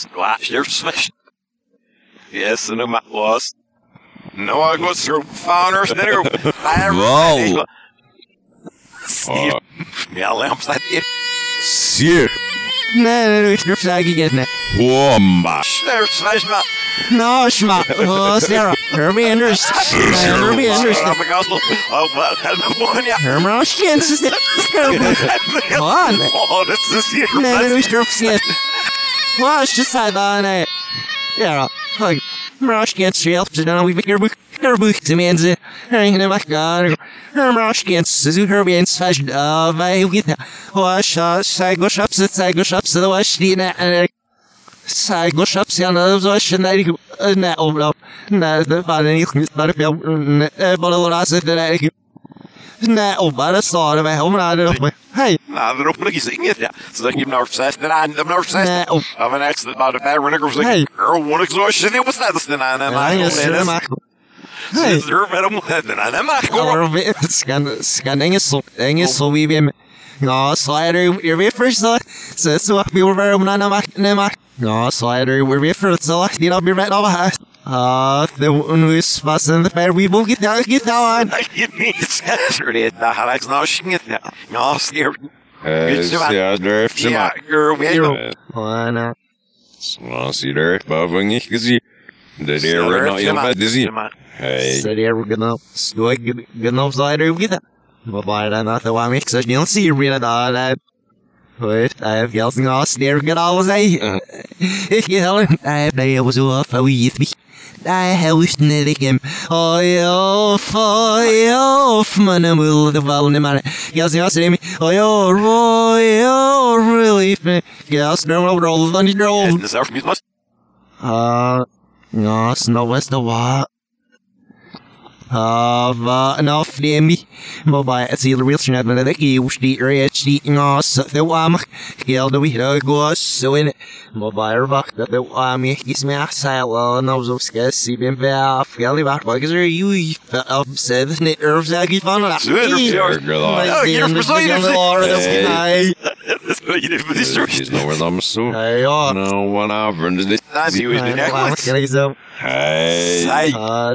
squash your smash. Yes, and my was. No, I go through founders there. Wow. Ja, lamps that it. Shit. Nej, nej, du försöker get nej. Womba. There, smash my. No, schma. Oh, Sarah. Herbie Anders. Herbie Anders. Oh. Oh, well, yeah. Herman Oskens. Come on. Oh, this is here. Nej, nej, du försöker. Wash just side on it. Ja, like, Roskens hjälp så då vi fick book. Her book till mig så hänger det god. Her Roskens så hur vi ens fast av mig with. Wash så gå shop så så gå shop så wash dina så gå shop så jag så wash nej nej om nej det var det inte bara för bara låta sig det och bara sa det med om det hade Hej. Nou, de roepen ik zingen, ja. Zo dat je hem nou zes, en aan hem nou zes. Nee, oh. Of een extra, maar de vijf runners Hey. zeggen, girl, ik zo shit, was dat dan aan hem. Ja, je zit maar. Hej. Is er met hem, en aan hem, maar Eller vi skal, skal ingen så, ingen så vi vil Ja, så er det jo vi først så, så så vi være om denne makten mak. Ja, så er det jo vi først så, de da blir rett over her. Ah, det var nu spassen det bare vi vil get down, get down. Je niet, er dit, daar ga ik nou zingen, ja. Ja, stier. Ja, durf ze Ja, maar. girl, weet je wel. Oh, no. Zoals je durft, boven niet gezien. De deur nog heel vet te zien. Hey. Så det er gonna stå gonna så er det jo get. Vad bara den att det var mycket så ni ser redan där där. Wait, I have yells and all snare get all say. Ich yell, I have they was off with me. I have wished him. Oh, yo, oh, yo, man, I'm will the val in man. Yes, yes, me. Oh, yo, oh, yo, really. Yes, no, no, roll, don't you roll. En zelfs niet was. Uh, ja, snow was the what? Uh, va, no, flemi. Maar bij het hele real snap met de kieuws die rich die ngas de wam. Geld we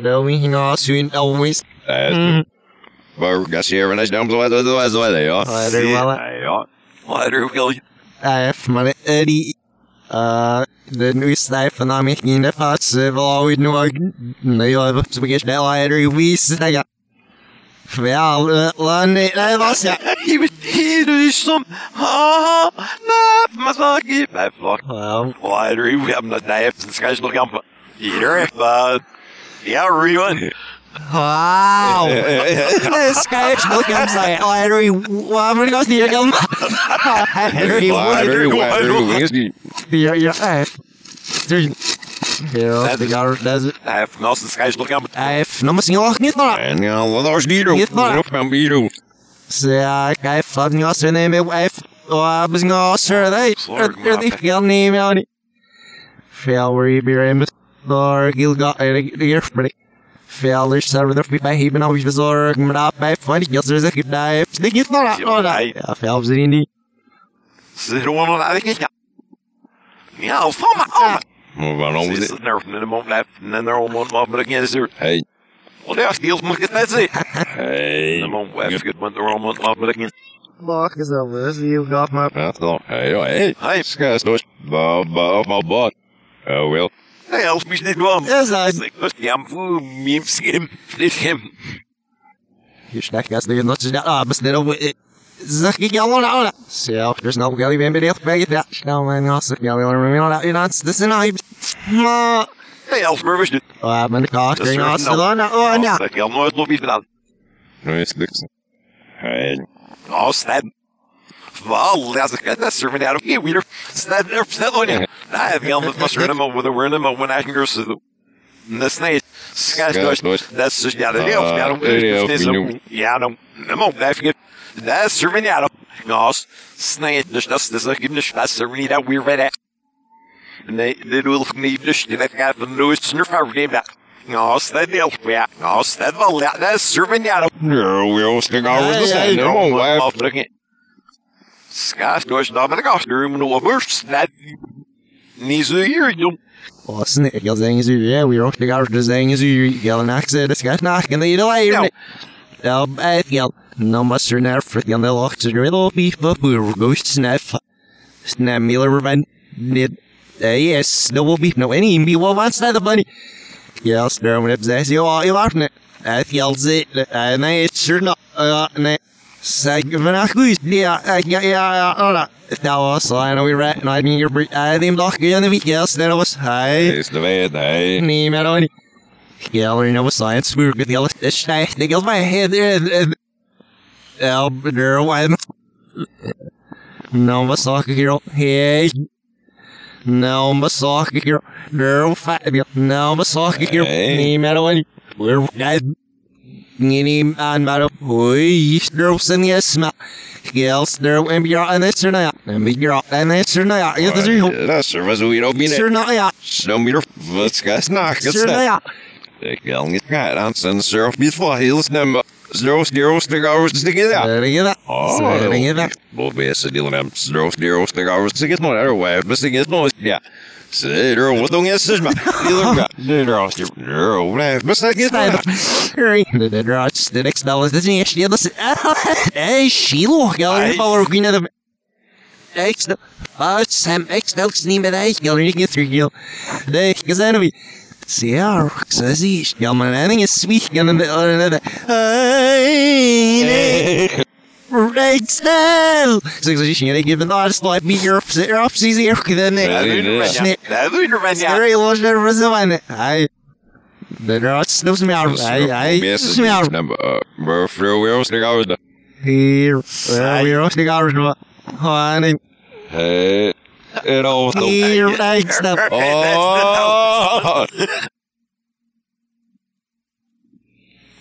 de goes so in. Maar bij er wacht dat de wam is me asile no zo skes si ben va feli wacht wat is er you up said net er zeg ik van dat. Zo, er is jouw- Oh, hier is persoon, hier is- Hey. Dat is wat je dit is. Is nog wat anders zo. Ja, No one over. Dit is Dat is hoe je dit wat echt kan ik zo? Hey. Zij. Uh, de we ngas in always. Maar gas hier en als je dan zo zo zo zo ja. Uh, de wel. Ja. Maar er wil je. F, maar die... Uh, de nieuwe stijf van de mij in de plaats wil ooit nog... Nee, joh, wat begin snel uit wie is dat ja. Wel, uh, nee, dat was ja. Je bent hier dus som. Ha, na, maar zo ik bij vlog. Wel, Maar we hebben dat daar heeft het schijs nog jammer. Hier heeft maar. Ja, Rion. wow. This guy is looking at me. Larry, wat moet ik als die gaan? Larry, Water, water, is die. ja, ja, F. Ja, de gar, dat is... Hij heeft naast het schijs nog jammer. F, nog maar snel, niet nog. En ja, wat als die doen. Niet waar. Op aan bieden. Så jeg kan fucking også ned med wife og jeg skal også høre deg. Er det ikke ned med han? Fail i byrem. Dor gilga er det er for det. Fail er så der vi bare hiben av vi så men da bare for det gjør det ikke der. Det gitt nå da. Ja, fail så inn i. Ze doen nog eigenlijk niet. Ja, van me. Oh, Maar waarom Ze is is dit? het nerf in de mond blijft. En er om wat maar ik niet zo. Hey. Want ja, skills moet ik het net zien. Hey. De mond blijft goed, want er om wat maar ik niet. Bak is al dus you got my Ja, toch. Hey, joh, hey. Hey, Skas, dus. Ba, ba, ba, ba. Oh, wel. hey, help me niet warm. Yes, I Ik was ja, voor me skim. Dit hem. You snack gas the not that ah but then Zak ik al nou. So there's no gully been been bag that. No man also gully on remember that you know this is not Ma Hey, help me, was dit. Ah, men kaart Dat is ging er als nou. dan. Oh, ja. Dat kan nooit nog iets gedaan. Nu is het lukt. Hey. Oh, snap. Wel, dat is het. Dat is er van jou. Hier, weer. Snap, er snap on je. Nou, heb je al met pas rennen, maar we er rennen, maar we naar gaan zo. Dat is niet. Schijs Schijs dus. dus. Dat is dus ja, de deel. Ja, dan de deel, is het we zo. noemen. Ja, dan. Dan moet blijf je. Dat is er van jou. Ja, snijdt. Dus dat is dus ook in de space. Er niet dat weer redden. Nee, dit wil ik niet. Dus dit gaat van de nooit snurf over dat. Ja, dat deel. Ja, ja, dat wel. Ja, dat is er van jou. We all stick our Hey, with the hey, sand. Come on, wife. Afdrukken. Skaas door naar de kast, door moet nog worst. Dat Nisu hier, jong. Listen, ik wil zeggen, ze, ja, we ook de gars te zeggen, ze, ik wil een akse, dat gaat naar, en die de Nou. leer. Ja, bij het geld. No master naar freaking de locht, ze wil op me, but we ghost snap. Snap Miller van dit. Eh, yes, no will be no any me will that the money. Ja, stel me op zes, ja, je wacht net. Het geld zit, eh, nee, het is er nog, eh, nee. Zeg, vandaag goed, ja, eh, ja, ja, ja, oh, nou. Dat was, I know we rat, and I mean, you're, I think, nog, in de week, yes, that was, hi. Is de weet, hey. Maar dan niet. Ja, you know, science, we were good, the guy, they goes my head there, uh, there, one. No, my soccer girl, hey. Soccer girl, no, five, no, my soccer girl, Hey. nee, maar. We're, guys, Nini aan maar oei, stroos en yes, maar gels er en bier en het er nou ja, en bier en het er nou ja, het is Dat is er was hoe je ook binnen. nou ja, Snow meter, wat gaat nacht? het er nou ja. Ik kan niet gaan aan zijn surf niet voor heel snel. Snow steers de gauws te get out. Zeg je dat? Oh. Zeg je dat? Bo beste deel hem snow steers de gauws te get more away. Best ding is nooit. Ja. Zeg, wat doen is maar. Deel hem. Nee, er is je. Nee, blijf. Best ding is Snijder. maar. Hurry, de de drugs, de next dollars, dat is echt, dat is, hey, Shiloh, ja, Hey. ik wil ook niet naar de, ik stel, ah, Sam, ik stel, ik niet met hij, ik wil niet get through, ik nee, ik zijn we, ja, zo zie je, ja, maar een ding is sweet, ja, en de, hey, nee, ik stel, zo zeg je, ik heb een aardig slide, me hier, op, zie je, ik dan, Dat nee, doe je Nee. Dat doe je er van, ja. Scary was never so fine. I. The drugs, those me out. I, I, Beste me out. number. Maar vrouw weer de gauws. Here, well, we're roasting ours, but honey, Hey. Het al wat. here, thanks, stuff. Oh.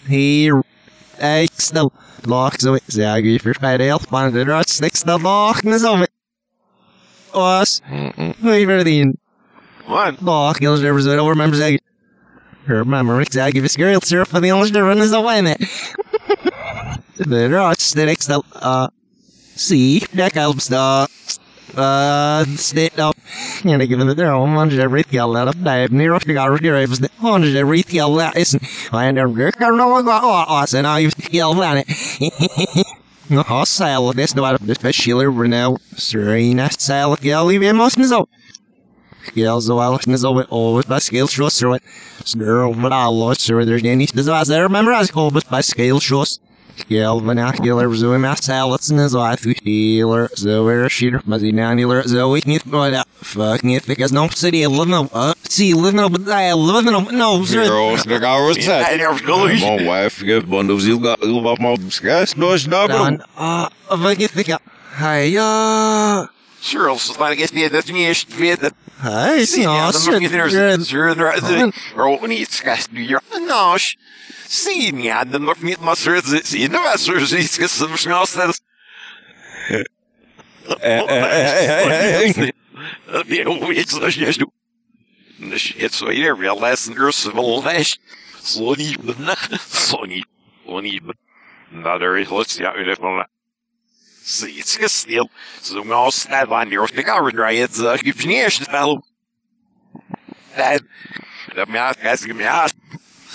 Here, thanks, stuff. Lock, so it's a good for my health, man. The drugs, next, the lock, and so it. Us, we were the One. lock, you'll never say, don't remember saying. Remember, give us girl syrup for the only difference is the one it. The drugs, the next, uh, see, that helps, uh, uh, I I was I I what I said, I yell on it. Oh, salad, that's not this best Sheila Renault, Serena, out. Skills the wild is over always by scale shows through it. Snurl, lost sure there's any device I remember as called but by scale shows. Scale vernacular zoe my salads and his wife healer so we're sheeter muzzy nanular so we can go fucking it because no city living up uh see living up but I living up no sir Girls, de gauws. Ja, en er geluid. Mijn wife heeft bundels heel ga heel wat maar schijs dus dan daar. uh fuck it think hey uh Sure, als het maar niet dat niet is weet dat. hey Zie ja, dan nog niet er sir sure er er niet skast nu hier. Nou, zie ja, dan nog niet maar sure zie nou was er iets gesem snel dat. Ja, hoe iets als je doet. Dus het zo hier weer lessen dus wel les. Zo niet, zo niet, zo niet. Nou, daar is let's ja, u van. Zie, het is stil. Zo gaan snel aan die orte gaan draaien. Het uh, gibt niet eens wel. Dat dat mij aan, kijk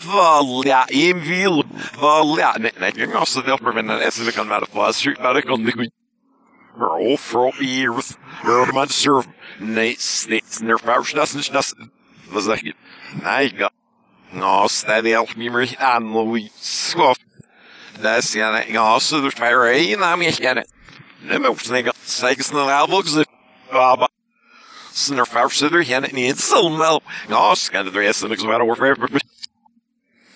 je is door niet. Oh. Dat hij wat snel, sorry, snel, zo. Dat is allemaal sorry, wel ja, een veel, wel ja, nee, nee, ik was het wel maar met een essen kan maar de vast, maar ik kan niet goed. Oh, for years, er man surf. Nee, nee, er vouws dat is dat. Wat zeg je? Nee, ga. Nou, staat helpt niet meer aan, Louis. Schof. Dat is ja, nee, ja, zo dus bij rij, naam je kennen. Nee, maar ik denk, zeg eens naar albums, baba. Snur vouws er, ja, niet zo wel. Ja, schijnt er is niks meer over. Sing het, dat was net gewoon, joh, zo ja, die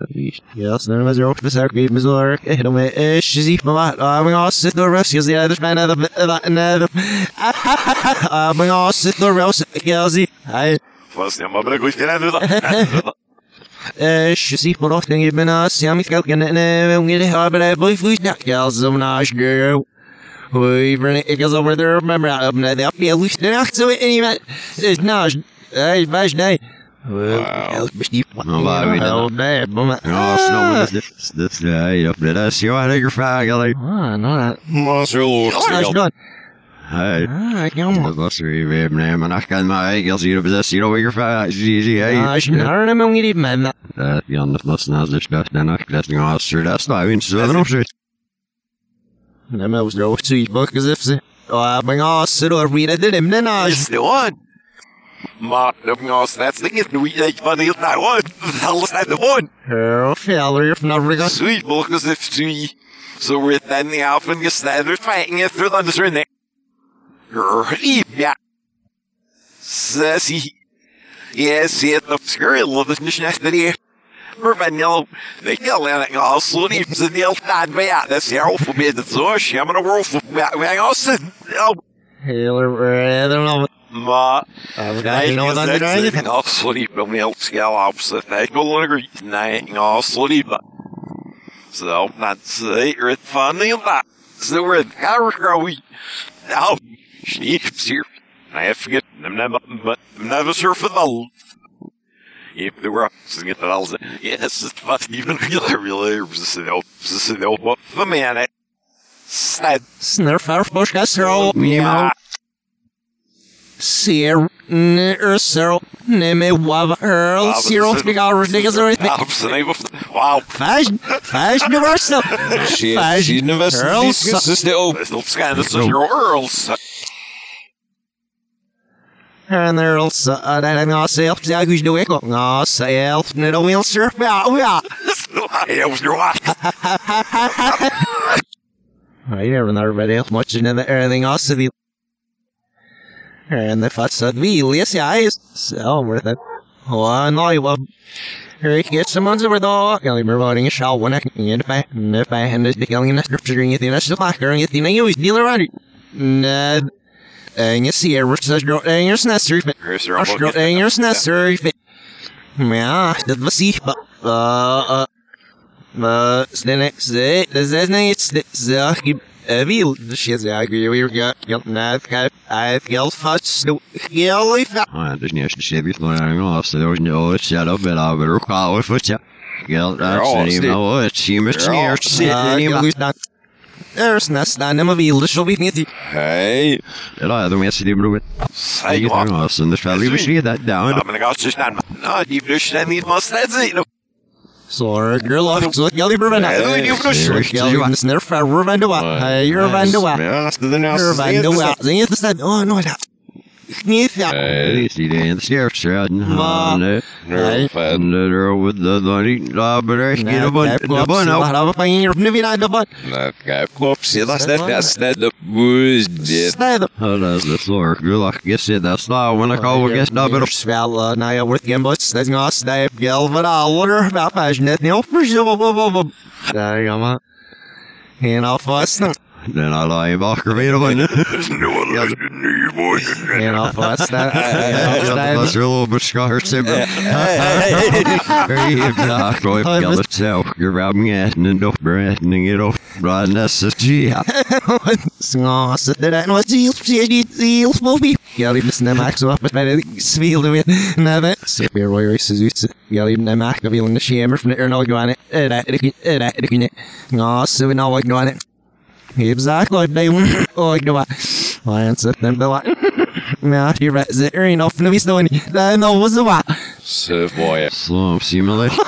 I a. Yes, then was your besar gave me zor. Eh, no me eh shizi mama. Ah, we all sit the rest. Yes, the other man of the another. We all sit the rest. Yes, I Fast ja, shizi por off thing been us. Ja, mi skal kan eh we get have but I boy food. Ja, yes, so nice girl. We bring it goes over there. Remember up now. The yeah, loose now. So anyway, it's nice. Hey, bash day. Well, Nou, waar weet je dat? Oh, bad, mama. Ja, snel, dat is dit. Dat is ja, op de rest. Ja, dat is je vraag, alleen. Ah, no, that. Maar zo Nice loopt done. Hey. Ah, jammer. Dat was er weer, nee, maar ik kan maar, ik als hier op zes hier alweer vraag. Zie je, Ah, hey. ich nare dem um die men. Dat, ja, dat was naast de stad, dan ook, dat is nog als er, dat is nou, eens, wat er op zit. Nem was er ook zoiets boek as if ze. Oh, ik ben al zo door wie dat dit hem dan als. de one. Maar dat was dat ding is nu ik van heel naar one. Alles naar de one. Heel veel hier van Afrika. Sweet volgens if twee. So we're then the alpha and you standard fighting it through the under in Ja. Sassy. Yes, het op skurrel dat is net die. Maar van jou, de killen en al zo niet ze deel staan bij ja, dat is heel veel beter zo. Ja, maar de world wij als oh, Heel er, I don't know. Maar Nee, know what uh, I'm ik doing. al sorry, ik ben heel schel opzet. Ik wil agree. Nee, ik al sorry, maar. Zo, dat is het van dat. Zo het karrekawi. Nou, sneak hier. Nee, I forget. I'm never, but I'm never sure for the. If there were get that all yes, it's fast even really, really, this is the, this is the, what the man, sad, Snurf haar borstkas rol. yeah. Ser, ner, ser, neme wav, earl, zero, big hours, niggas, or anything. Wow, Fashion, fashion, universal. Shit, Fashion, she's invested earl, these consistent op. It's not scan, this is your earls. En er also, uh, dat ik nou zelf zeg, hoe is de week ook? Nou, zelf, net al wil surf, ja, ja. It was your wife. I never know about else much and everything else to be. And if I said me, yes, yeah, is so worth it. Oh, no, I. Here, get someone's over the I'll be providing a shell when I can get it back. And if I hand it killing in the scripture, and the rest of the locker, and the I always deal around it. Ned. And you see, we're such girl, and you're necessary. Here's your Aš gal engels necessary. Ja, dat was ik. Uh, uh, uh, snelle, ze, dat is niet, ze, ik, uh, wil, de shit, ja, ik wil weer gaan, geld, na, ik heb, ik geld vast, zo, geld, ik heb, Ja, dus niet als je shit nog aan als er was no set up en al weer ook al voor je. Geld, dat is niet nou het zie me sneer zitten niet maar. dan. Er is nest, dan nemen we, dus zo weet niet. Hey. Ja, de mensen die bedoelen. Say Ik what? ga als en de spel die misschien dat down. I'm gonna go just not. No, you just send me must that's it. Zo, girl, ik zo, geld, ik ben Ja, doe je niet op de Zo, geld, ik ben snel, ver, van de wat. Hey, you're van de wat. Ja, dat is de naast. You're van de wat. Zie je het staan? Oh, no, dat. Niet, ja. Hey, die in de sterft straten. Ma. Nee. Hey. With the money, la bereik Nee, je de bon. kijk, De klopt, bon ze nou. waren op een hier op de weer de bon. Nou, kijk, klopt. Zie, dat is net, dat is net de boos dit. Snijden. Oh, dat is de floor. Gulach, guess it, when I call guess dat weer op. Wel, uh, nou ja, wordt geen bots. Dat is een snijp, gel van ouder. Nou, hij is net niet op voor zo. Daar ga maar. En alvast. Dan al je wakker weer op. No, you boy. En alvast. Dat was wel op het schaar simpel. Hey, dag, gooi Oh, op was- het zelf. Je wou me eten en toch berekening het op. Maar dat is het, ja. Snå, så det där var till till till små vi. Jag vill snä max så upp med det svil du vet. Nej men så vi var ju så ut. Jag vill snä max jag vill inte schemer från det något går det. Det där det det där det kunde. Ja, så vi nog går det. Exakt det och det var. Vad är det den då? Ja, det är det är enough nu visst då. Det nog var så va. So, boy. Slump simulation.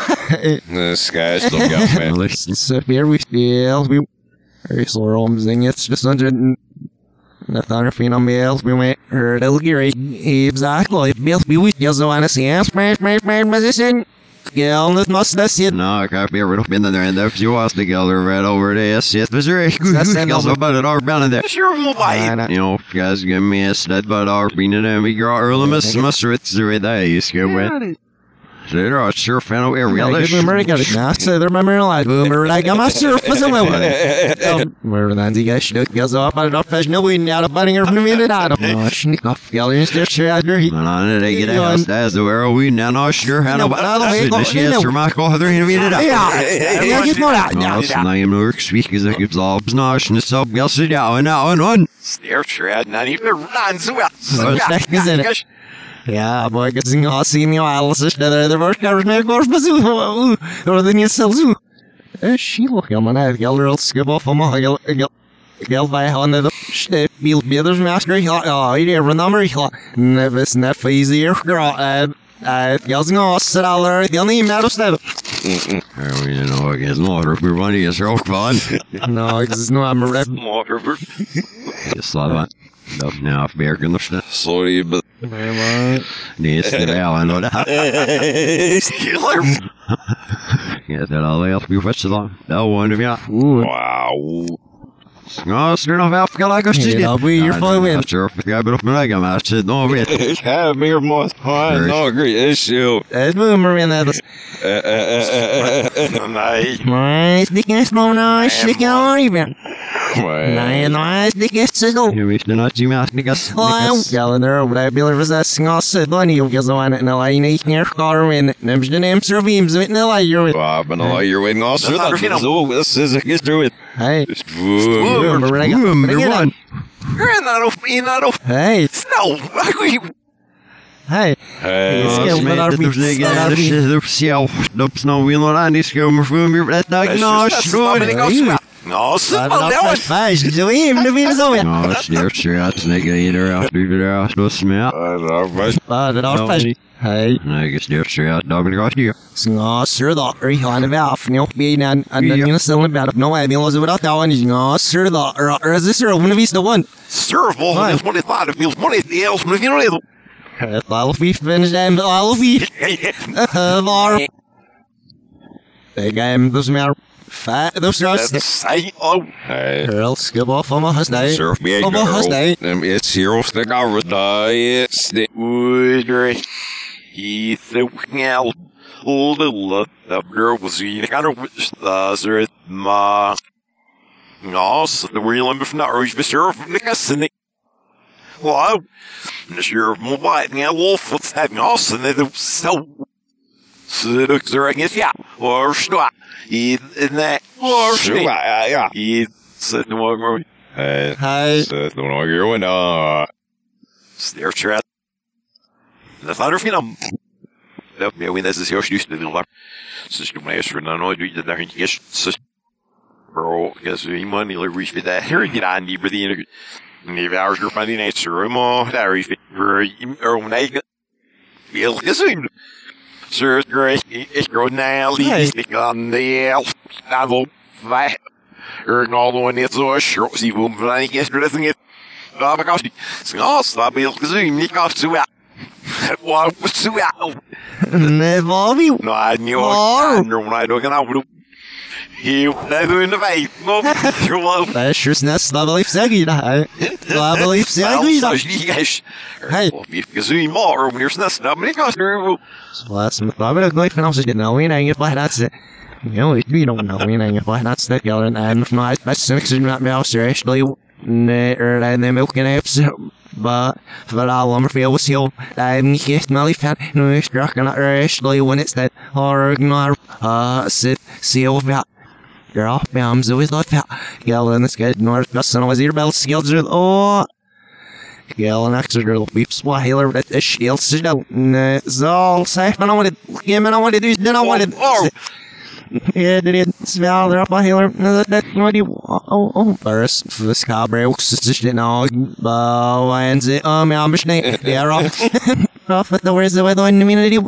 This guy's still got me. Så vi vi spel vi är så romsing it's just under Nathan Fina Mills, we went her little Gary, exactly. Bills, we was just want to see us, smash, smash, smash, position. Gel, det måste det se. No, ik heb weer weer op binnen there and if you was the gelder right over there. Shit, was er echt goed. That's Goed, it, gels no. about it all down there. Sure, we'll buy it. Nej, You know, if you guys give me a stud but our being in we grow early miss must it's the way that you go with. So there are sure fan of every Ja, other. ik heb me ik na ze er maar meer laat. We maar like I'm a surface of well. Maar dan die guys stuk gas op aan dat fes no in out of bunning er van de minute out. No, sneak off. Gel is there sure out there. And on it, they get a house. That's the where we now not sure how No, to. but I don't think- The shit, Sir Michael, how they're going to be it up. Ja, ja, get more out. No, it's not even work sweet because it gives all snosh and it's all else sit down and now and one. There, sure, not even a run, so well. So it's is in it. Ja, boy, ik zing al zien jou alles is dat er wordt daar meer kort bezoek. Door de niet zelfs zo. Eh, shilo, ja man, ik gel er al skip off om gel gel gel bij handen de step bil beders master. Ja, ja, hier een nummer. Ja, never snap easier. Girl, eh eh gel zing al sit al er. Gel niet meer stel. There we know, I guess not. If we're running, it's all fun. No, ik is no I'm rep. Water. Just thought that. No, now if bear can listen. Sorry, but Nee, it's the bell, I know that. Killer. Yeah, that all else be what's along. No one of you. Ooh. wow. No, it's not enough Africa like us. Ja, we hier voor win. Not sure if the guy bit off my leg, I'm out. Said, no, wait. Have me more fun. No, great issue. Het boomer in dat. Uh, uh, uh, uh, uh, Nej. Maar det kan slå när jag ska even. uh. Nej, nej, det kan så. You wish the Nazi mask, niggas. Calendar, what I believe is that single said one you guys on it and I need near car in names the names of beams with no light you're with. Well, I've been a lot you're waiting on. So That's not that's so this is a history. Hey, Boom. remember I got Boom, but you're again, one. You're not off, you're not off. Hey, Snow. hey, Hey, Yes, Ja, ja, som men är har det vi- då snygga, har det vi- är upp själv. Då snor vi någon annan skummer för mig. Det är gnas. No, så I'm var not det that fast. So even if it's over. Ja, det ser ser att snygga in där att du där att då smä. But it all fast. Hey, Nej, det ser ser att då blir det gott. snå sur då. Är han av off nu be nan and then you still about no I mean was without that one snå sur då. Or is this one of these the one? Serval. Nej. Det är vad det var. Det finns vad det är. Men det är redo. I'll be finished and I'll be var. Det game those mer fat those guys. Säg av. Hey. Girl, skip off on my husband. Surf me On my husband. It's hero stick over die. Stick. Udre. I thuknjal. Lilla. The girl was in. Kan er stazer ma. Ja, så det var ju lämna från där och vi kör från det kassen. Wow. Nu kör vi mobile. Ni har wolf och så här. Ja, så det är så. Så det är inget ja. Och stå. I den och stå. Yeah, yeah. I så det var Hey. Hi. So don't know you're winning. Stair trap. The thunder film. Ja, men jag vet inte, jag just det där. Så ska man ju så när du det där inte just så bro, guess we money like reach with that. Here get on deeper the inner. Ni hours går fan din answer. Mo, där är det för or nej. Vill jag så Är det är går now lite on the level. Va. Är all the one it's så short. See vem vad ni gäster det inget. Ja, men kanske. Så ja, så vill jag så ni kan så ja. Vad så ja. Nej, vad vi No, I knew Wow. I knew when I don't know. He never in the way. No, you're well. Det är just nästa belief säger det här. Jag belief säger So det. she guys. Hey. If you see more when you're snest up, men kanske du Så vad som jag vill gå ifrån oss det nu innan jag bara that's it. You know, we don't know innan jag bara that's that jag I'm from night best six in that mouse and the milk and apes but för alla om fel was heel I'm melly fan nu är struck and actually when it's that or ignore uh sit seal about Girl, bam, so is like that. Yell in this good north, best and was ear bell skills with oh Yell and extra girl beeps while healer at the shield. So say, I don't want to, I want to do, then I want to. Uppe healer. Det det vad det oh oh first också så det nå bara en se um måste nej det off. The words the in the community.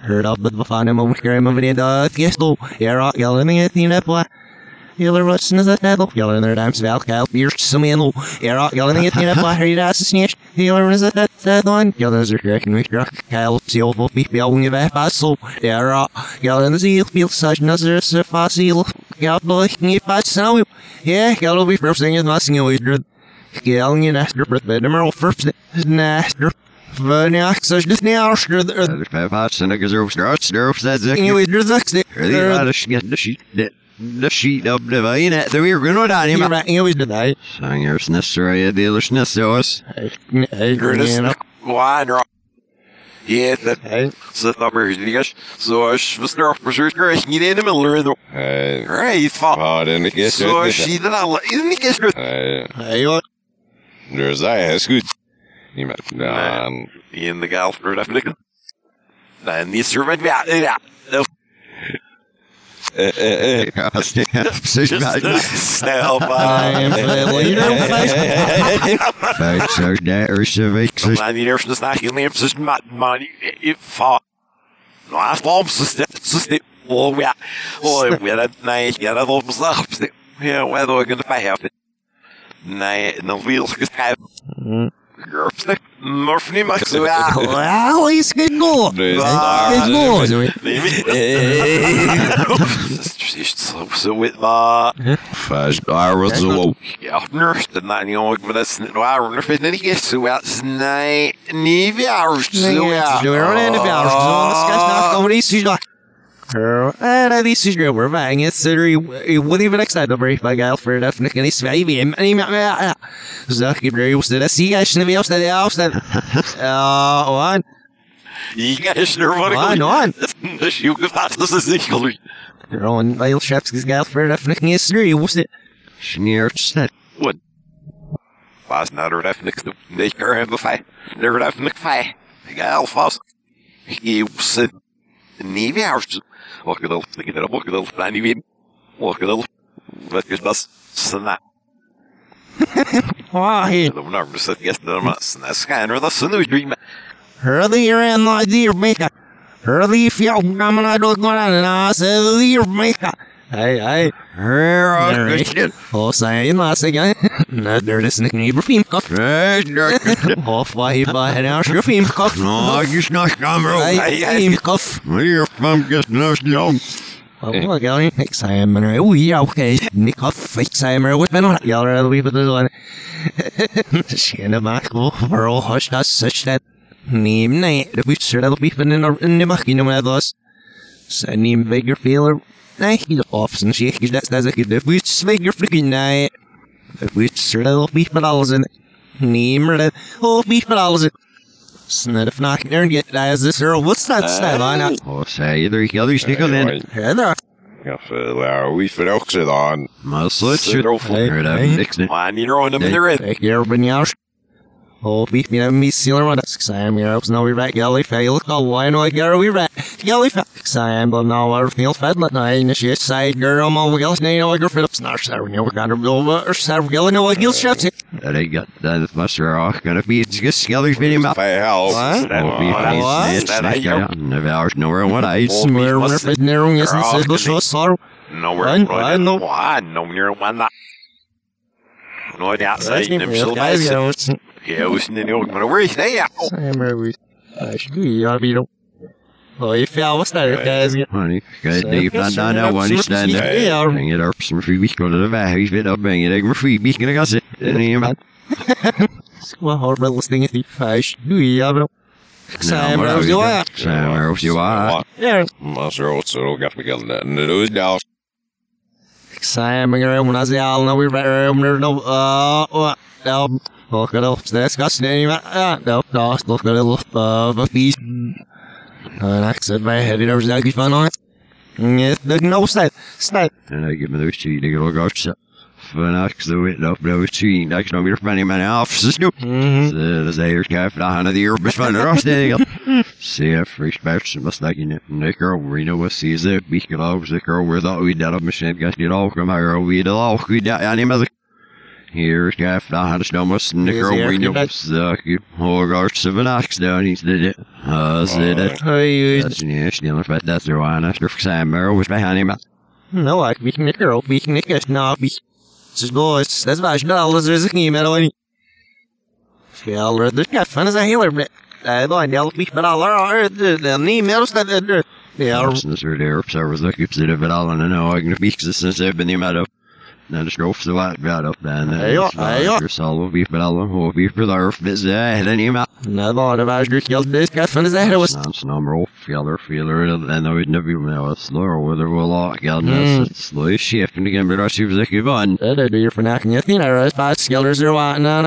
Heard up with the fun of game of it. Uh, yes, though. Yeah, right. Yelling at the net, boy. Healer what's in the devil. Healer in their dams val cal beer some in air out yelling it in a fire ass snitch. Healer is a that that one. Healer is a crack and we rock cal seal will be building a back so air out yelling the seal feel such another a fossil. Gal boy me fast so yeah gal be first thing is nothing we dread. Yelling in after breath but the first naster. Vanax, such this now, sure, the uh, There's five hots and a gazoo starts, there says it. anyway, there's next day. Really, the sheet, the sheet, the sheet of the vine at the we're going on him. You're right, you always did that. Sangers necessary, dealers necessary. You know. Wine rock. Yeah, that Hey, så da blir det ikke så straffbesøker ikke i det mellom det. Hey, Right, faen. pardon, I guess Så skiter alle i den ikke slutt. Hey, hey, what? there's that. That's good. You might, nah, In the gal for det ikke. Nei, ni server vi er ja. eh, eh, eh. Snell I bare. am the leader of Facebook. Five so that or civic. Men i det som snakker om så man man i faen. Nå er form så stedt så stedt. Og ja. Og vi er nei, jeg er da på slapp. Ja, hva er det å kunne feie? Nei, nå vil jeg skrive. Gørpstek. Morfni Max, ja. Well, he's good goal. There's Good goal, that. do we? Så så vidt var Five hours low. ja, nørst den der jo med det snitt og er under finner ikke så ja, nei, ni vi er så ja. Du er en av ours, så det skal snakke om de syke. And these is good. We're buying it. So he wouldn't even excite the brief by gal for enough. Nick and he's baby. And he met Så keep very used to the sea. I shouldn't be else that else that. Uh, one. Ikke er snør var det. One, one. Det er jo ikke fast, det er sikkert. You're on Lyle Shepsky's gal for enough. Nick and he's three. What's it? Sneer set. Fast naar de ref niks doen. Nee, ik heb een fijn. De ref niks fijn. Ik ga al vast. Ik zit. Nee, wie houdt Wat geduld. Ik heb ook geduld. Maar niet weer. Wat geduld. Wat is best. Snap. Oh, he. De nummer zit gisteren maar. Snap. Schijner dat ze nu dreamen. Hurley around like deer maker. Hurley if you're coming out of going and I said deer maker. Hey, hey. Here, Oh, say last again. Not there this nick neighbor film cuff. Off he buy an hour your film cuff. No, just not right. film cuff. We're from just no snow. Oh, look, Ellie. Next time, and oh, yeah, okay. Nick cuff. Next time, or what? Man, y'all are bit of one. She and the oh, for all hush, that's such that. Name night, the witch, that'll be in the in the back, you know, with us. Så ni vägger feler. Nej, inte off. she is that's that's a good. The witch vägger freaking night. The witch, that'll be med alles in. Ni mer Oh, be med alles in. Sned if not there and get as this girl. What's that style on? Oh, say either the other snickle then. Heather. Kaffe, där vi för också då. Muscle it should. Zero full. Heard of Hey. Nixon. Maar niet gewoon hem erin. Take care, Banyas. Oh, beat me, me, sealer one. Sam, you're up, no, we rat, galley, fail. Oh, why no, I girl, we rat. Galley, Sam, but now our feel fed, let night, and she side girl, mo, we else, no, I go for ups, nar, sir, no, we got her over, or sir, galley, no, I gill shots it. That ain't got that must are gonna be it's just skelly spinning up. Fej help. What? That'll be funny. what? It's That next ain't guy out in the hours nowhere what I Oh. Smear, must- when it narrow, yes, and Girl, said, can so sorrow. Nowhere. I- I know. Why? No, near one. No, the outside. I'm still guys, by you know, it's. Yeah, was in the old. But where is they? Sam, we. I should be, you ought to be, Oh, you fell, what's that, guys? honey. Good deep not down that one he's standing there. Yeah, Bring it up some free week go to the back. He's been up bring it egg free week gonna got it. Well, horrible listening at the fish. Do you have a Sam, how's your wife? Sam, how's your wife? Yeah. Master också då gaff mig kallar det. Det är då. Sam, jag är när jag när vi var om det då uh what då look at up det snä ja då då look at it uh but these and I said my head it was like fun on it yes the no stat stat And I give me those two to go go so. Vannax the wit up those two. Next no meer funny man offices no. mhm Så det säger ska för han hade ju besvärligt rostning. Se fresh batch must like in the girl we know what sees it. We could all the girl where the we did a machine got get all from her we did all we any mother. Here's Gaff the had no must and the Yes, girl yeah, we you know bet. suck you. Oh gosh, seven ox down he's did it. Uh said it. hey That's yeah, still but that's the one after Sam Merrill was behind him. No, I can make girl, we can make it now. We just boys, that's why I'm not there's a game at all. Fel, there's got fun as a healer, but I don't know, we but all are the name else that yeah, Since er der observers dat ik zit even al en nou ik nog iets sinds hebben niet meer op. Nou de schroef zo wat gaat op dan. Ja, ja. Jezelf wie voor alle hoe wie voor daar is eh dan niet meer. no, no, was good, killed this got fun as a healer was. Sans number of feeler feeler en nou het never meer slower whether will all get Mm. this slow shift and again but I see was like van. Det är ju för nacken, jag think I five skillers are one, and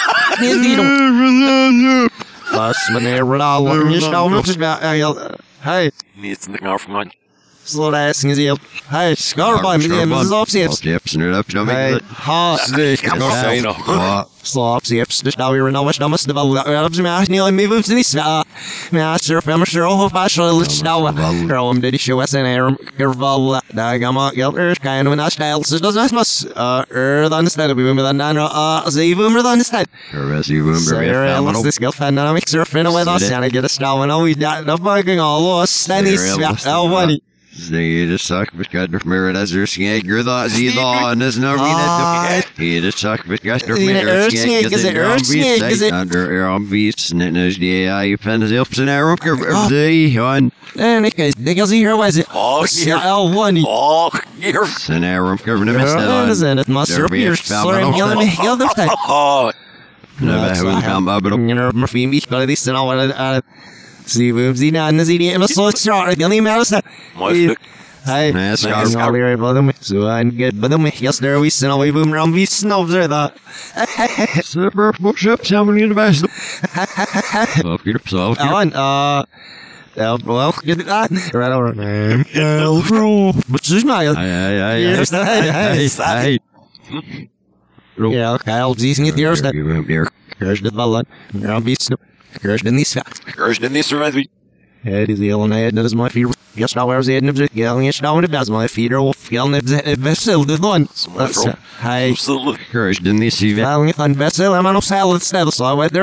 ain't questions man. Hurry up, make sure it's not making okay I'm out Slash Museum. Hey, Scar, my name is Slopsips. Hey, Hostage. Slopsips. Just now we were now much numbers the value of the mass nearly me moves in the sva. Master from a show of fashion list now. Rome did show us an air curval. Da gamma gelder kind of an style. So does not must uh earth on the side of we with an uh zevum or on the side. Or zevum or this girl fan dynamics or fin away lost and I get a style and all we got no fucking all lost and he's oh funny geld er kan we naar stijl. Dus dat is mas uh er dan is dat we met dan uh zeven meer dan is dat. Rest you room So very here else phenomenal. this girl fan dynamic surfing with us and it goes here, why is it? Oh, yeah, I get a style and we got the fucking all lost. Then he's oh funny. They just suck but got the mirror as their skag you're the Z law and there's no reason He just suck but got the Yeah, mirror Earthsnake, skag is it Earthsnake, is it- under air on beats and it knows the AI pen is ups and arrow the on And it goes, they goes here was it. Oh, here. Oh funny. Oh, here. and arrow covering the mist Ja, dat is on het. Maar There surf be hier. a Sorry, phenomenal- heel de heel de tijd. Oh, Never who come up but You know, Murphy, me, got this and all that. See, we see now, and see the MS so short. The only matter is that. my Hey, Nah, so scar- I'm very about them. So I get,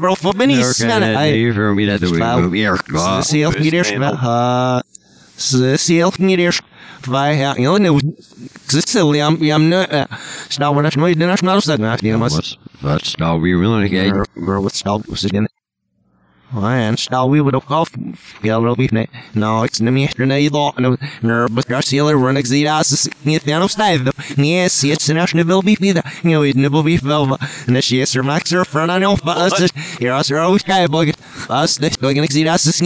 but them, yes, there we send away boom around. We snobs are that. Super push up somebody in the best Well get up so Oh, and uh. Uh, well, get it that. Right over, man. Uh, bro. But she's my. Hey hey hey Yes, hey, hey hey Yeah, okay, I'll see you here. You won't dare Here's the ballad. Around be snoop. Here's the nice fact. Curse in this survey. Het is heel en het is mijn vier. Yes, nou waar ze het niet Ja, yes, nou het is mijn vier of ja, het best wel de dan. Hij Absolutely. Courage didn't they see that wel niet van best wel, maar nog salad stel zo. Wat er memory get over voor benny span. Hij you for me that the way Well, move here ze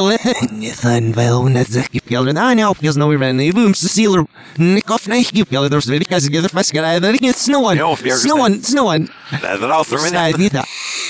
zelf niet eerst wel. Uh ze zelf niet eerst. Wij ja, je know, ze stel ja, ja, nou, stel maar dat nooit de nationale stad naar die maar. What's that's now we really again Girl, wat stel was het in? En stel we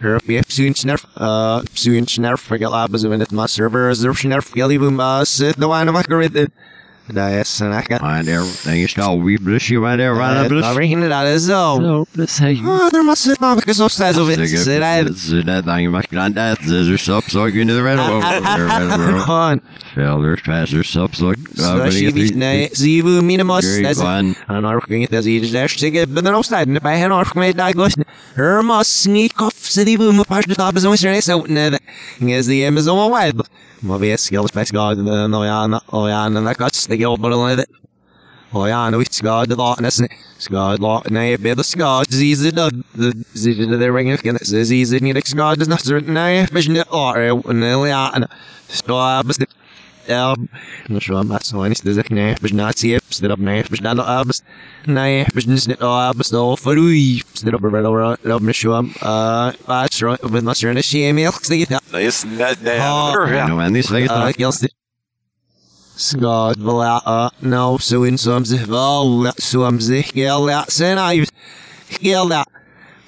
ik je dan aan op. Je nou weer een boom se sealer. Nik af nee, ik je er weet ik als ik er vast ga. Dat ik niet snowen. Ja, of ergens Snowen, snowen. That's it all through Snijdt niet dat. Esch, nu mooi snowen. Nee, nou mooi Oh, en er moet niet naar mooi veel. Wees nou eens. Ja, we van hem hier. Nou, en nu ben ik zo bij jou al en zo. Die zit ik winnen met. Zo, geef ze. Skas, dan weer. Nou, zo en daar goed kijf zo niet wel. Zie boom, zo is. Stress na. Zo, niet bij zo is. En zie boom dat is nog. Ik heb best dat ik al heel veel went. Nee, zie hem even exam. No, is de Western ass wat dat. Een ass nerf dat jou moet helpen. Maar dat zero skills nog. Ja, nee. Er heb zo'n snerf, uh, zo'n snerf, ik al hebben zo in het maar server, is er snerf, jullie boem, uh, zit de wijn of ik erin. Dat is een akka. find everything is all we bless you right there right up Dat this brengt dat is zo. so let's say Oh, er must zit namelijk zo steeds over het zit uit. So that thing my granddad says there's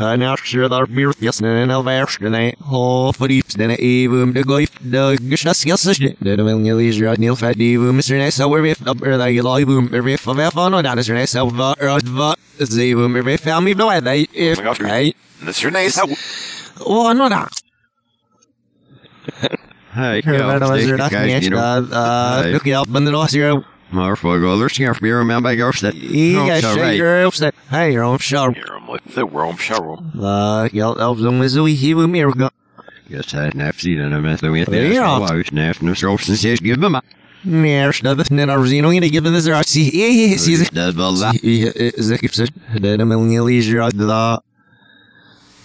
ni the skad does not certain nej vision it or ne ja and skad bus um no sure I'm so any the zek nej but not see it that up nej but not abs nej but not abs no for we that up right over up me sure uh that's right. with not sure she email see that Nice net Oh, there. Nu en is veget. uh yes Skad vel uh no so in some vel some zich gel that sen I gel that Wees, nie zie hem nog dan staan wijden. Je zie hem is nou wijden. Maar Ja, al dat wat vind ik zo mooi. Ja,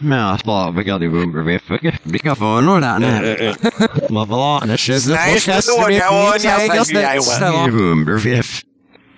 ja op zo'n zo hier meer go Yes, I have seen it. I'm at the way Yeah. there. So I was naff no strokes and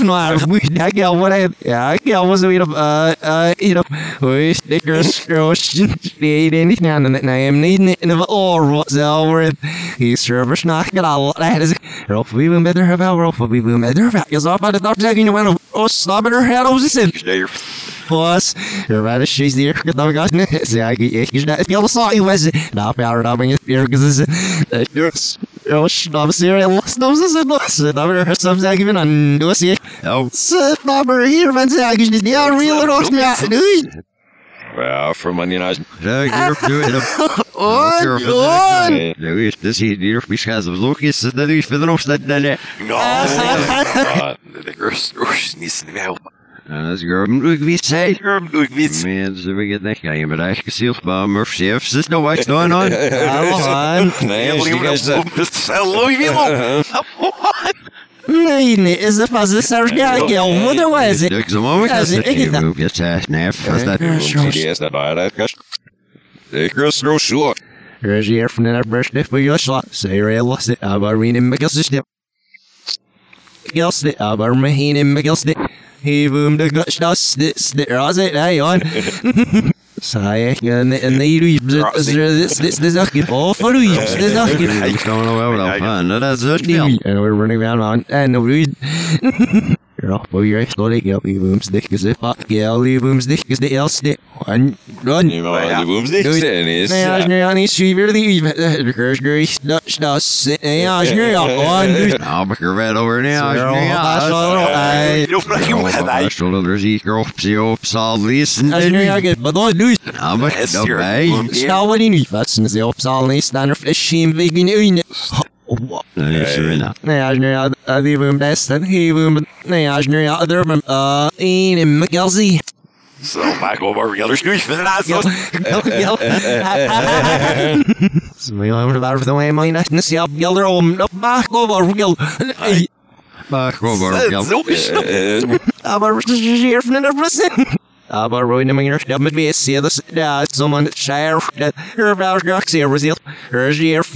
not, we I get what I, yeah, I get was we uh, uh, you know, we stickers, girls, anything, and I am needing it in the or what's over. He's service not get all that is. Rolf, we will better have our Rolf, we will better have. Is up at the doctor taking you when oh, stop it her head, I was just There. was you're right as she's there get the guys say I get you not feel sorry was. Now power up in here because it's it's oh stop serial stop this is uh, lost never some say even on do see Oh, sit number here man say I just yeah real rock me dude? Well, from Monday night. so you're doing it. on Sure, on Nu is this hier die of beschrijft of Lucas dat is verder nog dat dan No. Uh, The girls girls needs to help. en as girl moet wie say You're doing me. man so we get that guy but I can see by Murphy chefs is no what's going on on Nee, die guys dat. nee nee is het pas is er ja ja what was it Looks a moment Ja, as zie- the ik- table gets ass naff as that CDS dat bij dat kast. Ik rust no sure. Here's your from the birthday for your shot. Say Ray lost it. Aber rein im Begelsnip. Begelsnip. Aber mein im Begelsnip. He boom the guts das this the raze hey on. Say and and the you this this this up all for you this up It's going away without fun that's it? And we're running around on and we You're off by your slowly get we boom stick is it? Fuck yeah we boom stick is the else stick one run Die maar die booms niet zijn is. Nee, als nu aan die schiever die de cursus dat dat zit en als nu al on dus I'll be right over now Hey, You don't know what I. Shoulder there's e girl psio psal listen als nu al get maar dan dus I'm a Yes, no you're- bay stel wat die niet wat zijn ze op zal niet staan er fles zien we in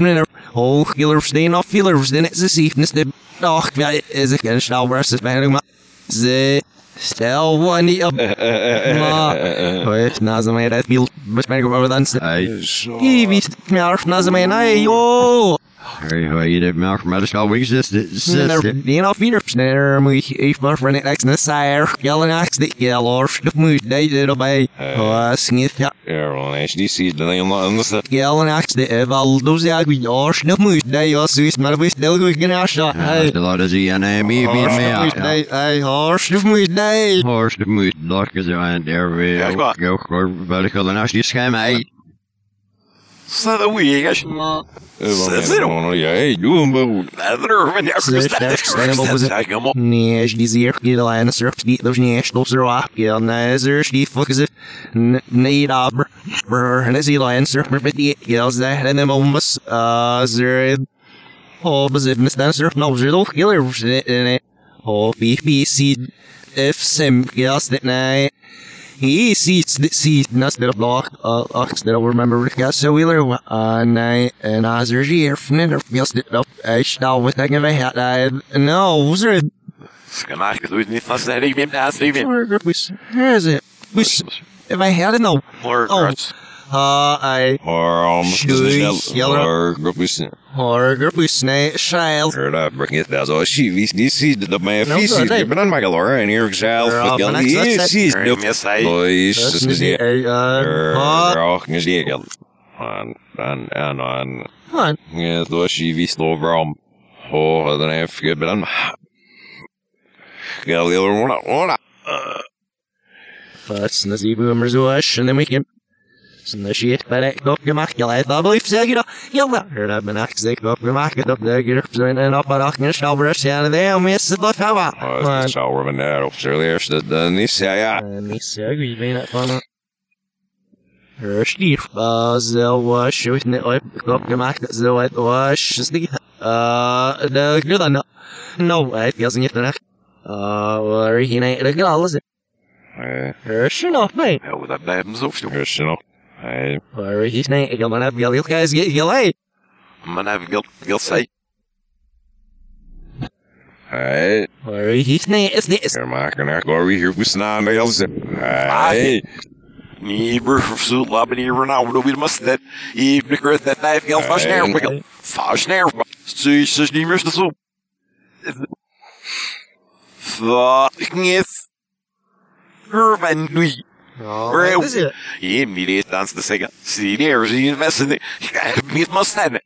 in Nee, Serena. Nee, als nu aan die boom best en die boom. Nee, als nu aan de boom. Uh, in in McKelsey. So, Michael, waar we gaan snoeien van de naast. Så vi har vært for det med nesten se opp gjelder om opp bak over gjeld. Bak over, ja. Zo is het. Jeg bare ser for den plassen. Jeg bare røyne meg når jeg med se det det er som en skjer det er bare nok ser det selv. Er ser for den og gjelder stein og filler den er så sifnes det. Doch, wer ist ich ganz schlau versus Meinung mal. Se Stel one up. Ma. Oi, nasa mai dat bil. Mas mai go dan. Hey, Ih, wie mir nasa mai nei. Yo. hey, hoe je dit melk met de schouw wings zit. Zit. Die af weer sneller moet je even maar van het naar sair. Jellen ax dit jeller. Dat moet je erbij. Oh, snif ja. Ja, wel eens die ziet dan helemaal anders. Jellen ax de wel dus ja wie ja, dat moet je ja, zoiets maar we stel goed genaas. Hey. De laten zien en hij meer meer meer. Nee, hey, hoor, dat moet je nee. Horst de moed, lakken ze aan daar weer. Ja, klaar. Go, go, wel ik wil een als die scherm hij. Så det er vi, jeg Ja, hey, doe hem wel. Nee, die zeer geel en surf die those nee stop er af. Ja, nee, er die fuck is it. Nee, daar. Brr, en is die lion surf met die gels daar en dan ons uh zer Oh, but if Miss Dancer no zero killer in it. Oh, BBC if sim gels that night. He sees the sees nas that block uh ox that I remember Rick got so wheeler uh night and I was here from it feels it up I stall with that I had I no was there Skal jeg ikke ut nytt neste her, ikke minst, ikke minst. where is it Which, if I had it no More Oh. drugs. uh I Or om Sjuis, jævla. Or gruppisen. Or group snake child Hør da, brekken it der så skivis de sier det med No, fiser. det er det. Men han Michael Laura en Erik Sjæl. Ja, men For jeg- de jeg- sier Er det. det med seg? Lois, så skal jeg si. uh Raken stegen. Han, han, han, han. Ja, då skivis då bra. Åh, den är för men han. Ja, det är ona, ona. Fast na sie boomers wash and then we can så när shit bara upp gemacht jag vet aber ich sage då ja hör da men jag säger upp gemacht upp där går upp så en upp bara knä stabbar så ja det är miss det Ja, hava det sa vi där också earlier så den ni säger ja. ni säger vi vet inte fan Hör stief så wash ut ne upp upp gemacht så att wash. Så det uh det gör det no jag vet inte det uh var hinner det går alltså Eh, hör sig nog mig Ja, dat blijft hem zo stil. just nu. Hej. Waar is nee, ik kan maar even heel guys get gelijk. Men jeg vil vil si. Hej. Waar is nee, is dit Hier maken er går vi hier på snan det alltså. Hej. Ni bør så laben i Ronaldo vil mest det. I blikker det der vil fast nær på. Fast nær. Så så ni mest så. Fucking Urban Louis. Ja, is het? Je niet dans te zeggen. Zie je, zie je best niet. Niet maar staan.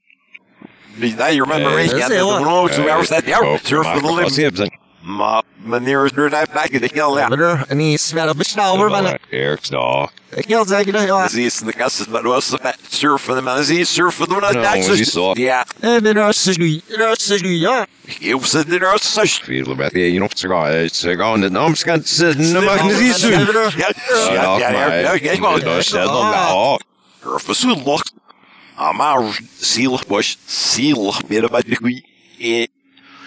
Die daar je remember race dat gaat is de heel road to our stat daar. Surf for the Wat limb. Heb je? Maar meneer is er daar back in de hill ja. Maar en die sweat op besnauwer van. Erik dag. Ik wil zeggen dat ja. Zie is in de kast maar was so fat surf for the man. Zie surf for the one No, that die saw. Ja, Eh, de rest is nu, de rest is nu ja. je zit er als sus. Viel met je nog te gaan. Te gaan de naam kan zitten. Dan mag je niet zien. Ja, ja, ja, ja, ja, Dat is dat dan nou. Er versucht nog. Maar zielig was, zielig meer bij de goeie.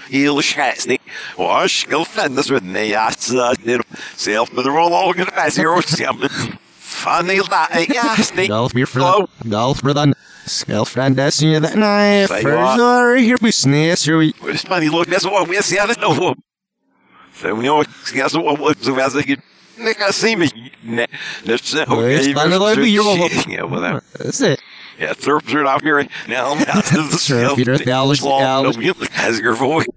Heel scheiße. Was, ik fan dat we nee, ja, het zelf met de rol al in de pijs hier ook samen. Van heel dat, ja, stik. Golf meer voor golf voor dan. Skelf van des je dat nee. Say First what? are here we sneeze here we. This money look, that's what we see. I don't know. So we know that's what what so as ik Nick, I see me. That's okay. it's fine, it'll be your- Yeah, well, That's it. Yeah, throw it out here. Now, now, the Sure, Peter, the Alice- As your voice.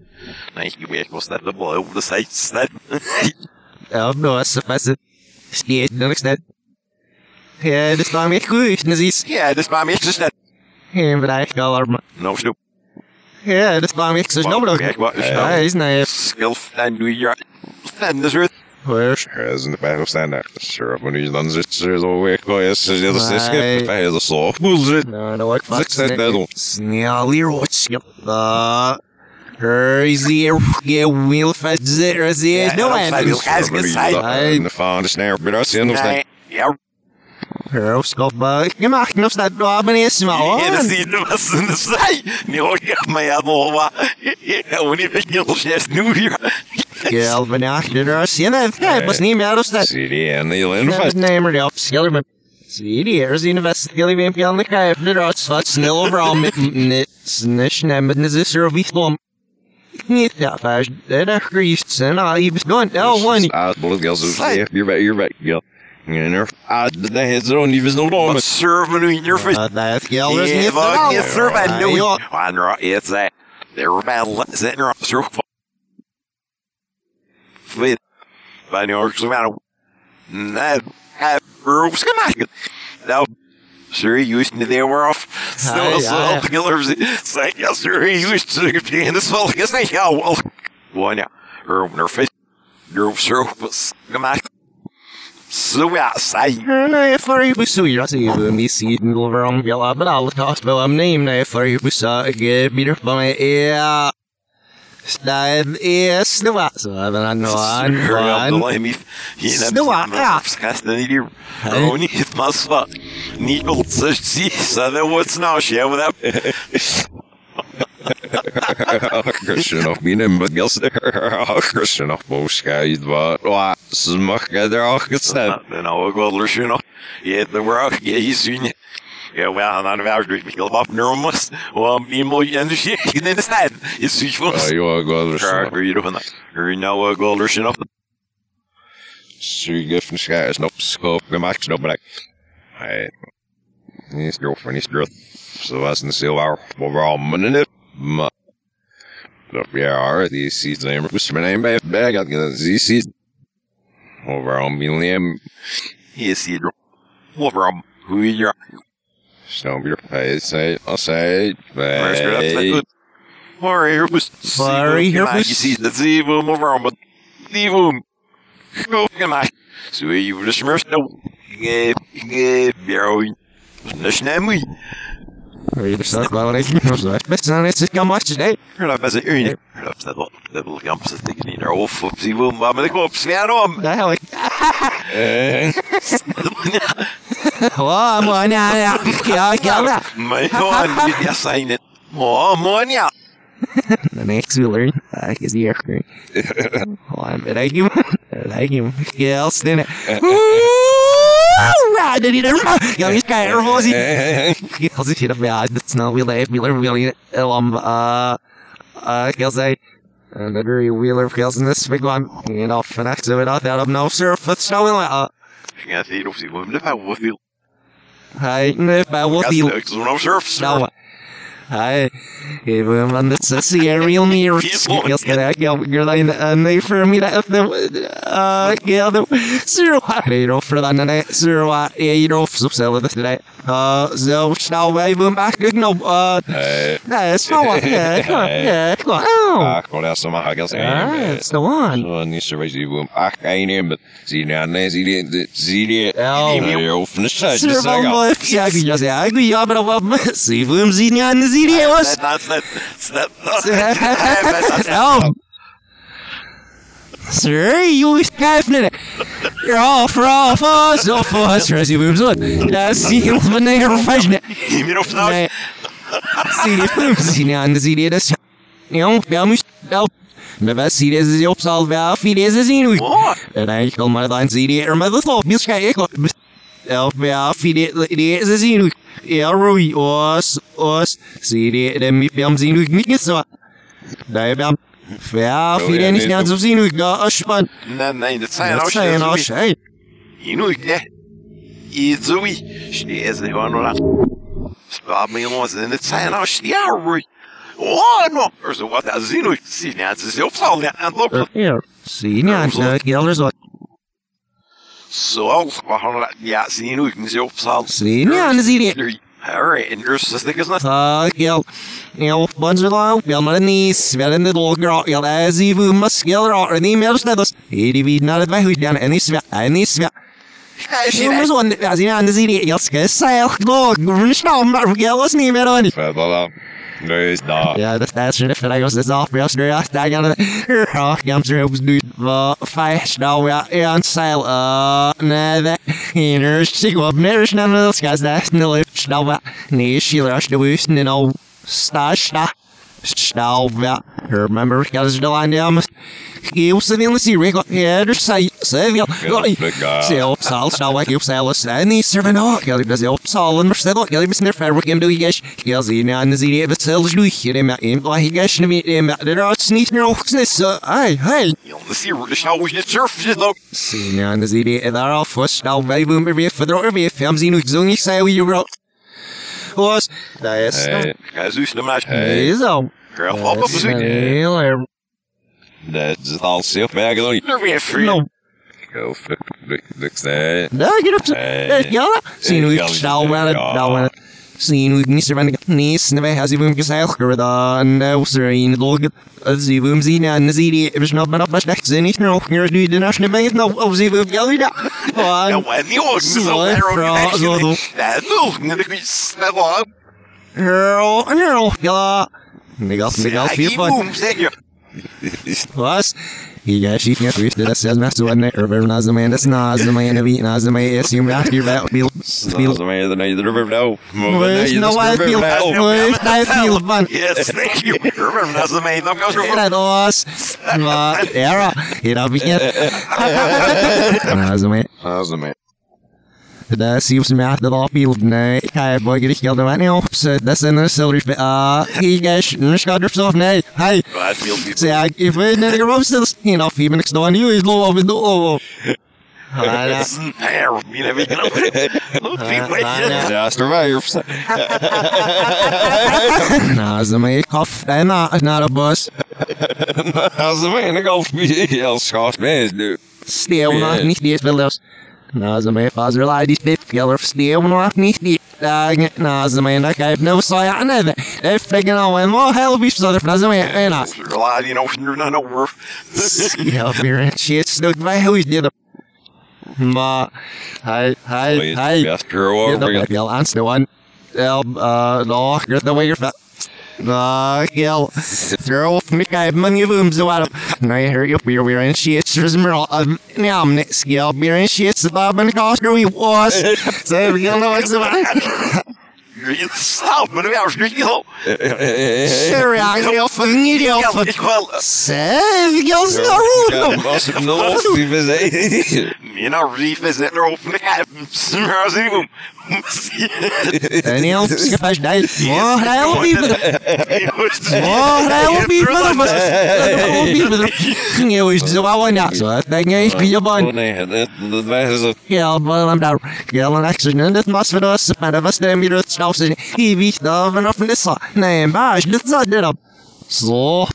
Thank you, we must have the boy over the sights that. Ja, the best. Sneeze the next that. Ja, dat is maar meer goed. Dat is Yeah, this me, it's just that. geen bereik al maar. No, snoop. Ja, dat is maar meer zo snel Well, nog. yeah, what is Ja, that? is nee. Skill and do your. And this earth. Where's As in the battle stand up, sure, when he's done this, there's a way, go, yes, there's a skip, there's a saw, bullshit. No, no, what Six that devil. Snarly Rochip. Uh, Easy, get wheel fast, zero, zero, no Ja, end. dat Guys, good side. In the found snare, but I see no Nej, ja, Hör skop, gemacht, noch snart, du haben es mal. ja, das sieht nur was in der Sei. Ni orkar mig att lova. Ja, och ni fick ju inte nu hier. Ja, men ja, det är sen det was niet meer als dat. See the end, the land Dat fast. nemer det upp, skiller men. Zie die er zien best skilly vem på den kaj, det är så att snäll overall med net snish nem men det är så vi slom. Niet ja, fast det är greased sen I was going oh one. Ah, bullet girls, yeah, you're right, you're right, girl. You know, ah, the heads on, even no long. Wat serve me in your face. Dat gilder is Ja, niet vad jag serve Ja, nu. ja. Andra, it's that. They're bad. Sitting up, Flit. By New York's about that. That gonna Now, sir, you used to they were off. Snow, so, killers. Say, yes, sir, you used to be in this fall. Yes, they, yeah, well, one, yeah. Or, her face. Your sir was gonna Så jag säger. Nej, för jag ser mig sidan över om jag har tas på om nej nej för jag så jag blir på mig är Stad är snöa så den andra han Snowar, ja. Skasten i dir. Och ni ett massa. Ni vill så sisa det var snart jag med Christian of me, but girls, Christian of most guys, but what, smack there, auch gesagt. Den har gått och sjunga. Ja, det var jag i syn. Ja, well, han hade varit mycket upp närmast. Och vi må ju ändå kika den istället. I syn för oss. Ja, Kör, så. hur är det för något? Hur är det gått och sjunga? Suger från skärs, nopp, skåp, gemacht, nopp, like. Nej. Ni girlfriend, ni girl. Så var sen silver, vad var men det? Ma. Då vi är det season name, what's my name back back at the season. Overall millennium, Ja, Sidro. Overom. Hur är det? snow your face, say, I'll say, Waar is dat hey. goed? Waar hier was Waar hier was- Je ziet dat ze hem overom, maar die hem. Goed gemaakt. Zo je voor de smurf nou. Ik ik jou. Dat is niet mooi. Det så var det inte så att bäst när det ska matcha dig. Hör dat best een uur. Dat dat wel. Dat wil kamp zit ik niet naar of op die hem, maar ik op sfeer om. Det här man ja ja ja ja. Maar gewoon ja zijn het. Oh man ja. The next we learn I is the air. Oh, I'm like you. Like you. Yes, then. Right, did it? Ja, vi ska få se. Jag ser till att vi har det snart vi lever, vi lever, vi lever, um, uh, uh, jag säger, and the very wheeler feels in this big one, you know, for next to it, out of no surf, it's snowing like, uh, Ja, zie je of die hem. Dat was wel veel. hey, if I will Ja, be, leuk. Zo'n surf. No, hey, even when it's a serial near, skills can I go, you're like, and they for me that, the, uh, yeah, the, zero, you know, for that, and zero, uh, you know, so sell it today, uh, so, snow, even back, no, uh, eh, Yeah, it's no one. Yeah, come on. Yeah, come on. Oh. ah, kon jag som har gas. Ah, it's the one. Så ni så vet ju ah, en en men sie nej det sie det. Ja. är offna så det Sir säger. Bumble, ja, jag säga, jag vill jobba på Se vem sin jag nu ser det oss. Dat is net. Dat Ja. Sir, you is kafne. Ja, fra fa så fa så se vem så. Jag ser inte vad det är för Niet meer of nou. Nej. Se det vem sin jag nu ser det oss. Ja, jag måste ja. Men vad ser det så upp så väl för det är sin. Åh. En ik kan maar dan zie je er met het op. Mis ga ik op. Elf ja, fide de is zien. Ja, Rui os os zie je de mi bam zien hoe ik niet zo. Daar bam. Ja, fide niet gaan zo zien hoe ik ga aspan. Nee, nee, dat zijn Dat als zijn je als hij. Je nu ik Je zoe. Steeds de gewoon nog. Spaar me jongens en het zijn als ja, Roy. Oh, no. Er zo wat dat zien hoe ik zie. Ja, het is op zal ja so, behandeld. Ja, zie je nu, ik zie op zaal. Zie je, ja, dan zie je. Alright, and yours is thick as nuts. Uh, yell, yell, bunch of love, yell, my knees, yell, and the little girl, yell, as if you must yell, or any mails that was, he did not advise who's down, and he's, and he's, Jongens, want als je aan de zin je jas gezegd, nog, we staan maar voor jou was niet meer aan. Verder dan. Ja, för jag måste sa, jag ska jag ska jag ja, jag ska jag du va fast då jag är en sail uh nej det inner sig upp när det när ska det snälla upp då ni skillar det ut ni know stash da Stalva. Remember, guys, the line down. Eu se vill se Rick ja, du säger se vill. Se upp sal stal jag upp sal sen ni serven och jag vill se upp sal och så då jag vill snurra för vilken du jag jag ser när ni ser det sel du här med in vad jag ska med det med det är snitt nu också så hej hej you'll see where the show is? Surf just though. Se när ni ser det där av först stal vad vi vi för då vi fem sin och så ni säger vi ju Was det är så Guys, who's the match? Hey. så Girl, hop up the suit. Eller Det all se upp vägen då. You're being free. no Go flick flick flick det. Där get upp så Hey. ja Sin Hey, ut Galli, stal med ja. då Sin ut ni serven nis när vi har ju mycket säker då och så in log sie vum sie na sie die is nog maar op maar slecht zijn niet nog meer nu de nationale bank nog op sie vum ja wieder Ja, when you was so Zo, there, fra- zo, zo. That no, nu ik snel op. Girl, girl, ja. Legal, legal, viel fun. boom, zeg je. Was? She can't reach that says master one night, or nas the man, that's nas the man of eat, nas the man, not your back, feel, feel. Som är den där river now. Where's no I feel, where's I feel fun. Yes, thank you. That's the main. I'm going to That was, but, era, you know, we can't. Nas the man. Alltså men. Det ser ut som att det var bild nej, jag bara riktigt det var nej så det sen är så det ah, he guys, nu ska du så nej. Hej. I feel people. Så jag if we när det går så you know, few minutes då you is low over the oh. Ja, Listen, there, you know, we can Look, people, ja. Ja, survive. nah, så mig koff, det är not not a bus. Alltså men det går förbi. Jag ska smäs du. Still not nicht det väl das. Na, så mig faser ladies bit geller still not nicht det. Na, så mig där kan no så jag nej. Det är frägen och vad hell vi så där så mig nej. Rely, you know, you're not over. Ja, weer shit snook bij hoe is dit? Maar hij hij hij Best girl je over. dat wel aan de one. El uh nog get the way you're Uh, kill. Throw me guy money boom so out. No, I hear you we're we're in shit. There's more um now I'm next. We're in shit. The Bob and Oscar we was. So we don't know what's about. You're in the south, but we are street, you know. Sure, I know for you know for. Save you so rude. Måste nå vi vill säga. you know, reef is it, they're open the. Daniel, skip us day. Oh, hell be with Oh, hell be with us. Hell be with us. You is so I want out. So I think he's be your bun. Nej, det det var så. Ja, but I'm down. Ja, an accident. Det måste vara så att det var stämmer det staus i i vet då men upp det så. Nej, bara det så det då. Så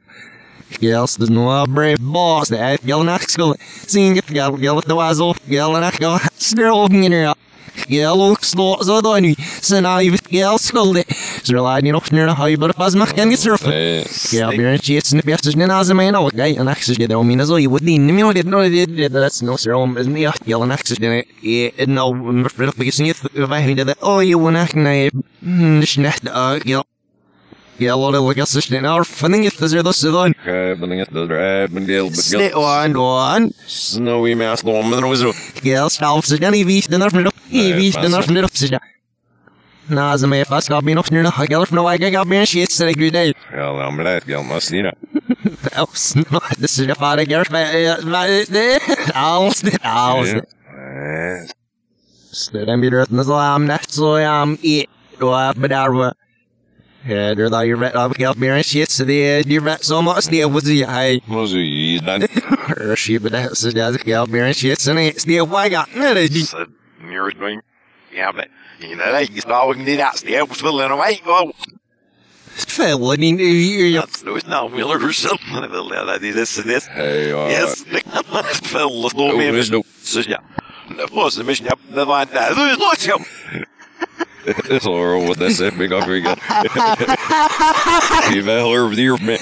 Yes, there's no brave boss that yelling at school. Seeing if yell yell at the wazzle, yelling at go still in there. Yell slow så då nu. Så now you yell school. Så la ni nog ner high but pas mach kan surf. Ja, björn shit snip jag snä na zaman och gay an accident det mina så ju would ni mig det no det that's no sir om is me yell an accident. Yeah, no för för because ni vad händer det. Oh, you Snä yell. Yell det look så snä när fanning it så då så då. Men inget det där men det Snä on on. Snowy mass då men det var så. Gel stalf sig den i vis den från upp. I vis den från upp sig. Na, så mig fast gav mig nog snurra. Gel från vad jag gav mig en shit så det gud Ja, men det är måste ni. Oh, snart. Det ser jag fara gör vad det. Alls det alls. Snurra blir rött när så am nätt så am i då med där var. Ja, det där ju rätt av gav mig en shit så det är rätt så måste det var det hej. Måste ju den. She but that så det gav mig en shit så det det var jag. Nej det said, you're doing, yeah, but, you know, they just all need out, the apples filling away. Fäll i you that's, there was no Miller or something. I feel I did this and this. Hej, ja. Yes, fell, the Jo, med visst då. Så ja. Det var så mycket, ja, det var inte, det var inte så. Så vad det ser big up igen. Vi väl över det med.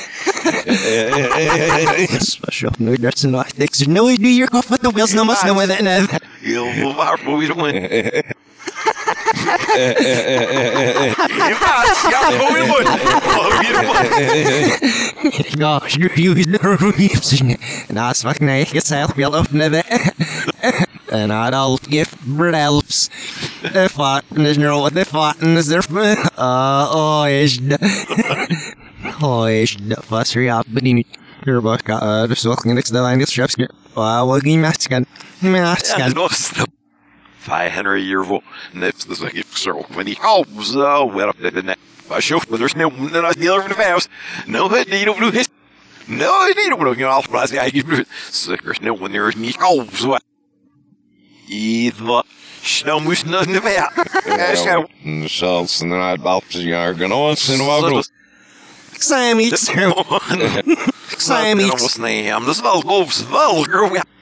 Special no that's not things no do your cough at the wheels no must know with it now. Heel waarvoor we doen. Impost, ja, wo wir wollen. Ja, you know, na, zwak nee, gezellig wel op neven. En haar al gift brelps. De vaten is er wat, de vaten is er. Oh, is de. Oh, is de. Was er ja, bediend. Hierbij, dus wat ging ik snel aan dit schepje. Oh, wat ging ik met scan? Met scan. Ja, 500-yeår nästa så men i halvsåret den var sjukvårdsnämnden att no, det fast. Nu hade ni nog no, Nu hade ni nog blivit no, Jag gick blivit säkerhetsnämnden är ni halvsåret. I det Snel moest naar de weg. Zelfs naar het balpsjaar genoeg zijn wel groot. Ik zei hem iets. Ik zei hem iets. Ik zei hem iets. Ik zei hem iets. Ik zei hem iets.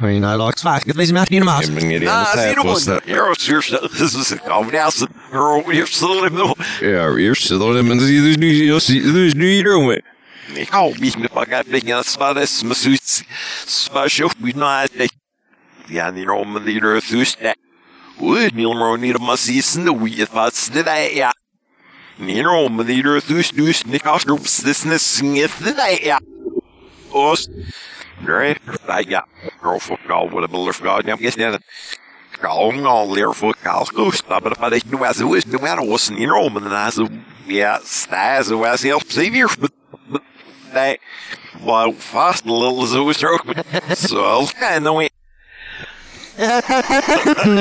Never let it niet is het van heel niet zo snel. I mean I like smack it leaves me out in the mouse Ik ben niet in Ah, de zie je tijd was dat. nog? Ja, sure, this is a combination. Girl, you're still in the Ja, eerst zit er men zie dus nu dus dus nu hier om. Ik hou niet meer van het ding dat spades me zoet. Special we not de. Ja, die rom die er thuis dat. Would niet meer niet maar zie sne wie het wat de ja. Nie rom die er thuis dus niet als er business snit de ja. Os. Right, ja. Girl for God, what a builder for God. I'm guessing that. Kalm al leer voor kaal koos. Dat maar dat ik nu as maar was in Rome en as ja, sta zo as heel plezier. Nee. Well, fast a little is er ook. Zo, kind of way.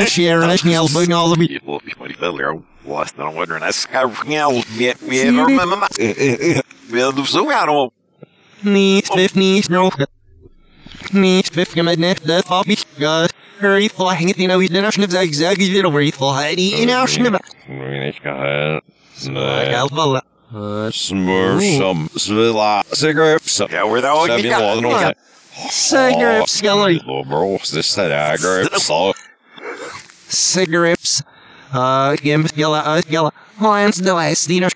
Sharon is elbow in all the beat People, if you feel there, was dan wondering as skouwngel met weer maar mama. Wil du zo aan om. Knees, fifth knees, no Knees, fifth come in next death off each god Hurry flying it, you know, he's in our snip zag zag, he's in over, he's flying in our snip Ik ga Like het. alpha Uh, Smur som svilla cigarettes. Ja, we're the only Sen vi var nog Ja. Cigarettes, skelly Bros, det är cigarettes. Så Cigarettes. Uh, Gim, skella, uh, skella Hands, the last, Dina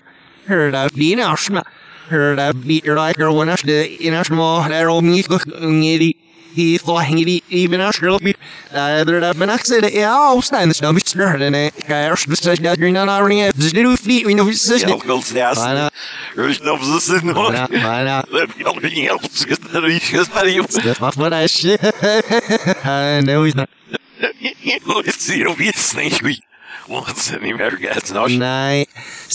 Heard of Dina Schma Heard of Peter Liker, when I stood in a small, there old me, ngitty He flying it even a girl beat either up an accident. Yeah, oh, stand the stomach stirred in it. Cash the such that you're not already up. Just do fleet, we know it's such Ja, wel snaas. Why not? Er snap ze zin Why not? Why not? Let me help. That we just that you. That's not what I shit. I know he's not. Let's see, it'll be a snake week. Well, it's any better guys. No, Nej,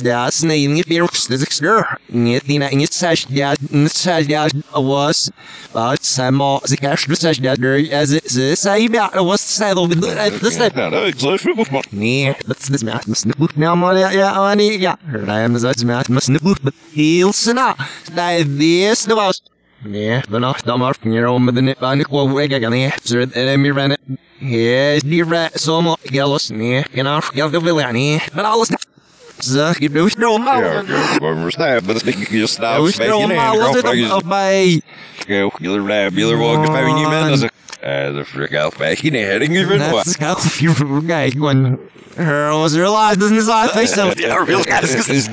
det är snöjning i Birks, det är skör. Inget dina, inget särskilt, inget särskilt av oss. Bara samma, så kanske du särskilt, det säger bara, det var särskilt, det säger Ja, det är inte så fult man. Nee, dat is met mijn snoep. Nou, maar ja, ja, nee, ja. Hij heeft zoiets met mijn snoep. Heel snel. Dat is de was. Nee, dan nog dan maar van hier om met de nip aan de kwam weg. Ik kan niet. Zo, en meer rennen. Ja, die red, zo maar. Gellos, nee. Geen af, geld te veel, nee. Maar alles. Zo, je doet het nog Ja, maar. ik ben verstaan, maar dat is niet just Je nou. doet het nog maar. Wat is het op bij? Jullie blijven, jullie worden bij niet meer. Dat is eh, de frik elf bij geen hering even Dat wat. is heel veel. Kijk, gewoon. Her was realized in his eye face. So, ja, real guys.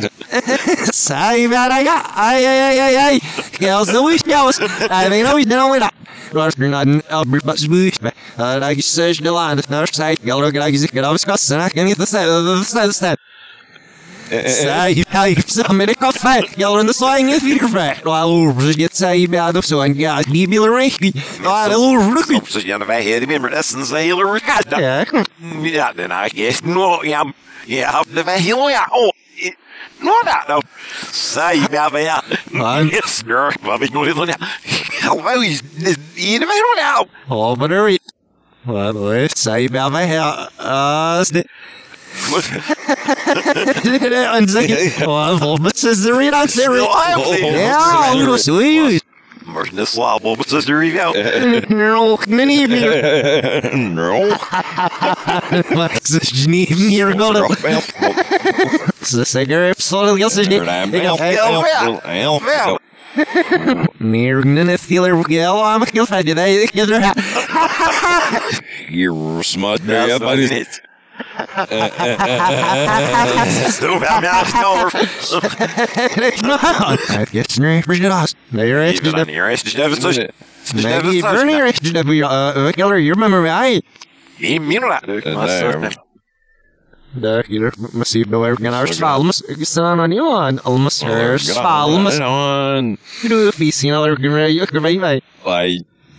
Sai, cara, ja, ai, ai, ai, ai, ai. Gels, de wies, gels. Ai, weet nooit, dan weer dat. Was er not een Albert Bus Bush, maar dat je zegt de laan, dat is ik de de de. Sai, de swing is weer gevraagd. Wel, hoe je het zei, ja, of zo, en ja, die wil echt niet. Dat is rukkie. Op zich, ja, wij hebben remember dat is een hele recast. Ja, dan I guess no, ja, ja, de wij heel ja, oh. No, dat nou. Zij, ja, maar ja. Man. Yes, girl, wat ik nog niet ja. Hallo, is hier wij nog nou. oh, maar er is. Wat is, zei, ja, wij, ja, ah, is dit. En zeg je, oh, volgens mij is er weer aan, er weer. Ja, hoe was het? Maar de slaapbol met zes uur jou. No, many meer. no. Wat is niet meer gaan. Rock bell. Ze zeggen, sorry, als is niet. Wel. Meer dan een filler, ja, I'm a kill fight today. Ik heb er. You smut me I just- niet. Zo wel, ja, snor. Het gets nu verjaard. Nee, er is Even aan dus hier, is de steven tussen.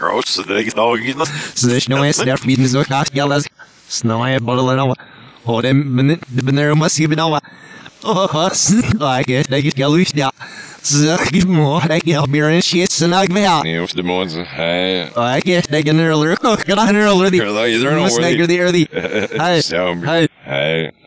waar je dat niet was nou any. Orga. Waar die? Oh, the fashion aan heel guys again. One. Shaggy, ik koch, ik ga iets zeggen. Zwaar shaggy, ik koch, ga maar, ga maar, maar, ik koch, ik ga het snel maken. Ik ga weer een shit zo'n, zo. Ja, maar is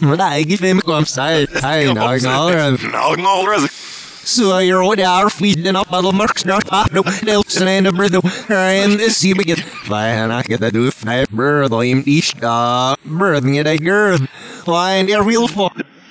there so met such Ah, moest niet such echt we was no we right almost non about silent no is dawn if you of snis the next day niet ja there were actually oh guy boy just the next day I niet ja now so rush did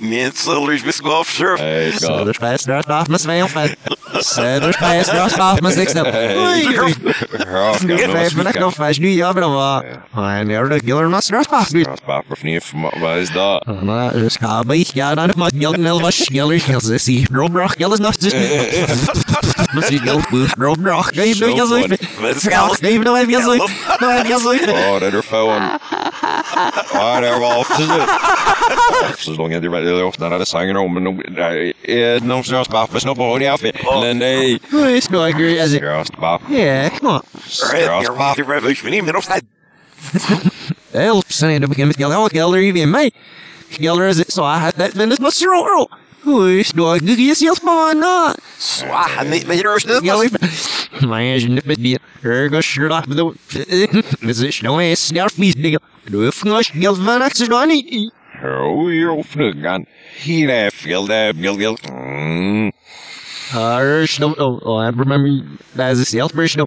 Biscoff, sure. Hey, so God. there's fast not off my smell fast so there's fast not off my six up Vijf minuten nog vijf nu ja maar wat en er de killer not stress off nu Papa vernieuwd, wat is dat? Maar dus ga bij ja dan maar geld nel was killer kills zie Robrock kills not just Misschien geld Robrock geef nu ja zo Geef nou even ja zo Nou even ja zo Oh, dat er gewoon. Ah, daar wel af te zitten. Så långt jag det ofta när det sanger om men eh någon som pappa snabbt och jag men nej. Hoe is nou agree as it Just pappa. Yeah, come on. You're off the revolution. We need to know Help, son, to begin with Gilder. Oh, Gilder, even me. Gilder is it, so I had that Venice Mr. Earl. Who is no good yourself, man? Not. Swah, niet met je rust. Gilder. My engine, but the er goes shirt off the. Is it no ass, snarf me, nigga. Do if no Gil Van Axis on it. Oh, you're flugan. He där fel där gil gil. Mm. Uh, no, oh, oh, I remember that as a sales person. No.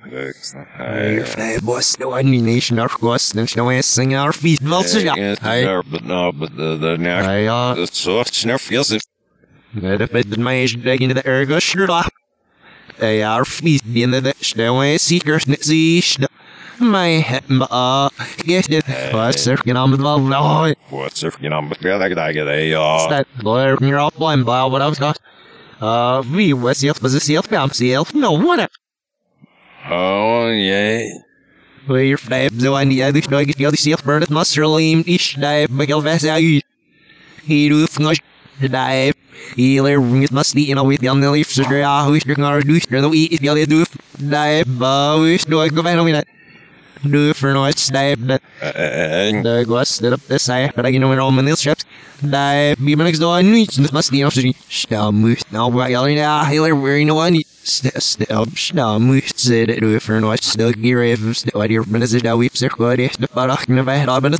Hey. Hey, boss, no, I mean, nation, our course, there's no singing our feet. Yeah. Hey, but no, but the the hey, uh, Det så snart feels it. That if it my age dig into the air go shirt off. They are feet in the stairway seekers see my head uh it what's you the no What's if you know but yeah like that get a uh that boy you're all blind by what I was got uh we was the was the self bomb self no what oh yeah. your fab so I need other no get the other self burn it must day but you'll vest out he do flush dive Healer it must be you know with the leaf so yeah who's drinking our douche no eat if you do dive uh who's do I go back on me that do for no it's dive that Uh, uh, uh, uh. the ghost that up this side but I can know when all my nail strips dive be off. Shell moose now by yelling out, Hailer, where you know I need to stop. Shell moose said it. Do for noise, the gear, if the audio business that weeps or go to the bottom of my next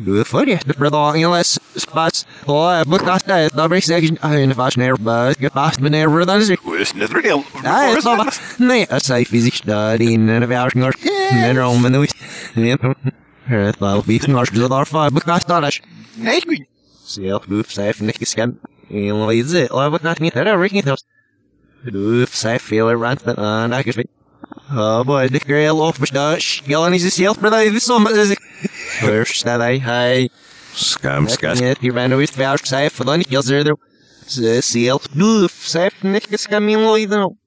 idea of minutes that weeps are good the barak never had but it must say or the stretch stam I say it Hele strø wild for what the tag you you are men strø som vi ser. Healer. Man. One. Uh, the snipe. Or. What? The Pasai physician. What Oh boy, de grail of besnuis. Gillen is zelf maar dat is zo. Waar scam hij? Hij. Skam, skam. Hier ben ik weer safe van die is Ze zelf doof, safe nick kan min loiden.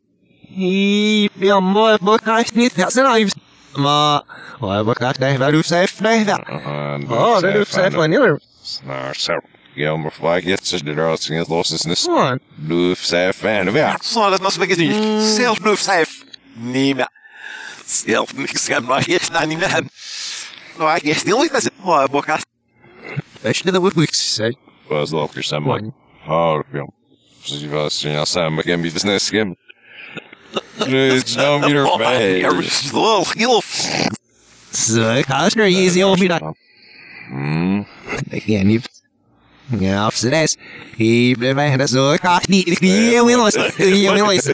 Hij wil mooi boekhaast niet, dat zijn. Maar, why, but hij wel safe nee. Oh, dat doof safe van hier. Nou, zo. Gilmer Flag, jetzt ist der Rotz, los. Doof safe, en weer. so, dat was begint niet. Self doof safe. We need even if and so Hela spatset när det var det som var här nere. Du får det, det blir hela spats. Och jag bukar det, då blir det jag är fast ner bara get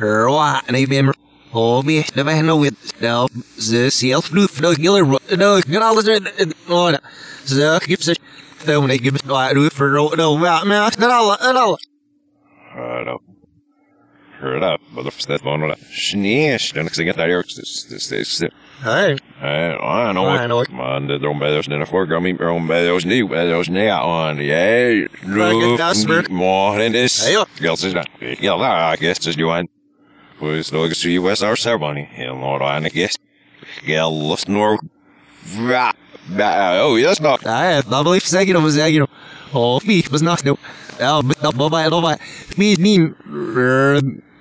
self blue flow giller no I don't know with this. This health flu flu killer. No, get all this oh så keeps it då när jag blir du för ro no alla alla Hör upp. Hör upp. Vad för stället var det? Snäsch, den ska get där jag det det det. hej I know. I know. Man, det drum bädders den för gummi rum bädders nu bädders ner on. Ja, Like a dustbird. More than this. Hey, up. Girls is that. Yeah, I guess just you nog to US our ceremony. I guess. Yeah, lust nor. Oh, yes, not. Nej, jag blir säker om säker. Och vi var snart nu. Ja, men då bara jag då Vi min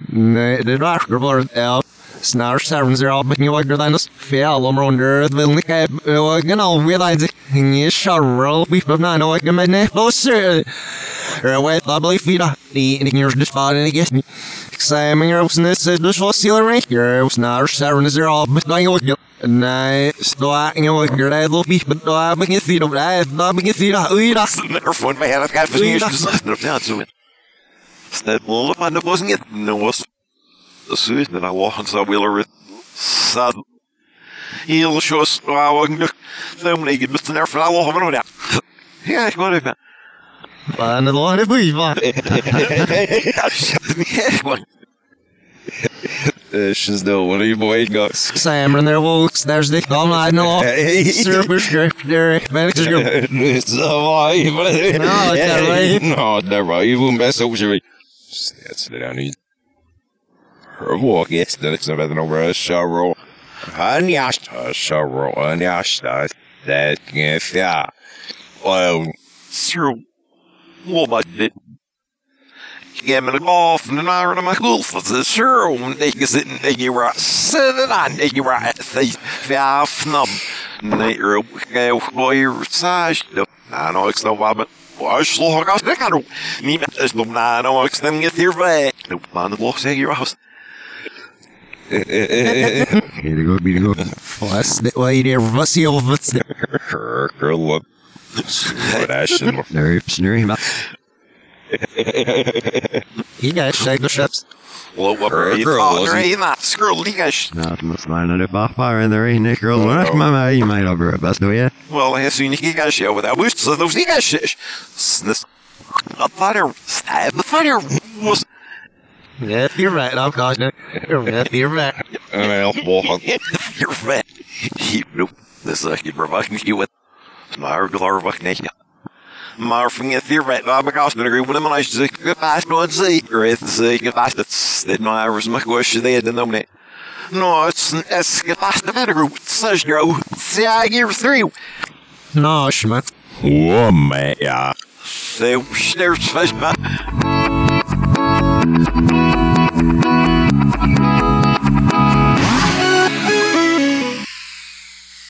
nej, det var det var ja. Snart servants är all men jag gör det fel om under vill ni kan jag know vi där ni shall vi på när jag kan men då så. Jag vet jag blir fina. Ni ni gör det fan och guess ni. Examen your business is the social seal rank. Your snart servants are all but jag Nej, stå jag gör det då vi men då är det inget fint om det. Då är det inget fint. Oj då. Never fun my head. I've got for years. Ja, så vet. Snett mål på det wasn't it. No was. The suit that I walked så wheeler with sad. He'll show us wow, I can them they get Mr. Nerf and I will have it. Ja, jag går det. Fan, det var det bli va. Uh, she's still one of you boys got. Sam there walks, there's the come I know. Super script there, manager go. Så var ju No, det är right. No, det var ju en bästa ord. That's det där nu. Her walk yes, det är liksom bättre än över shower. Han jast, shower, han jast. Det är ja. Well, Zero. Well, my bit. Yeah, men golf and I run my golf. That's sure. When they get sitting, they get right. Sitting on, they get right. They feel snub. They are okay. Boy, size. I know it's no problem. Well, slå har gas det kan du. Ni vet det slå när no extend get your way. Nu man det låter sig i house. Here to go, be to go. What's the way there? What's the what's the her girl up. But I should There, snurry him You guys shake the ships. Well, what Her are you girl, talking? wasn't- Right, not screw ligas. Not must line it up fire in there, ain't it, girl? When I come out, you might over a of it. Well, show without boost så those ligas. This. I thought it. I thought it was. Yeah, you're right. I'm cautious. You're right. You're right. Well, walk. You're right. You know. Det säkert bra vakna ju ett. Maar klar vakna. Maar van je vier vet waar ik als ben ik man als ik fast nooit zie. Red zie ik fast dat dit nou was maar was je daar dan nee. No, it's it's fast the better group. Says grow. See I give through. No, schma. Oh, man, ja. Say there's fast man.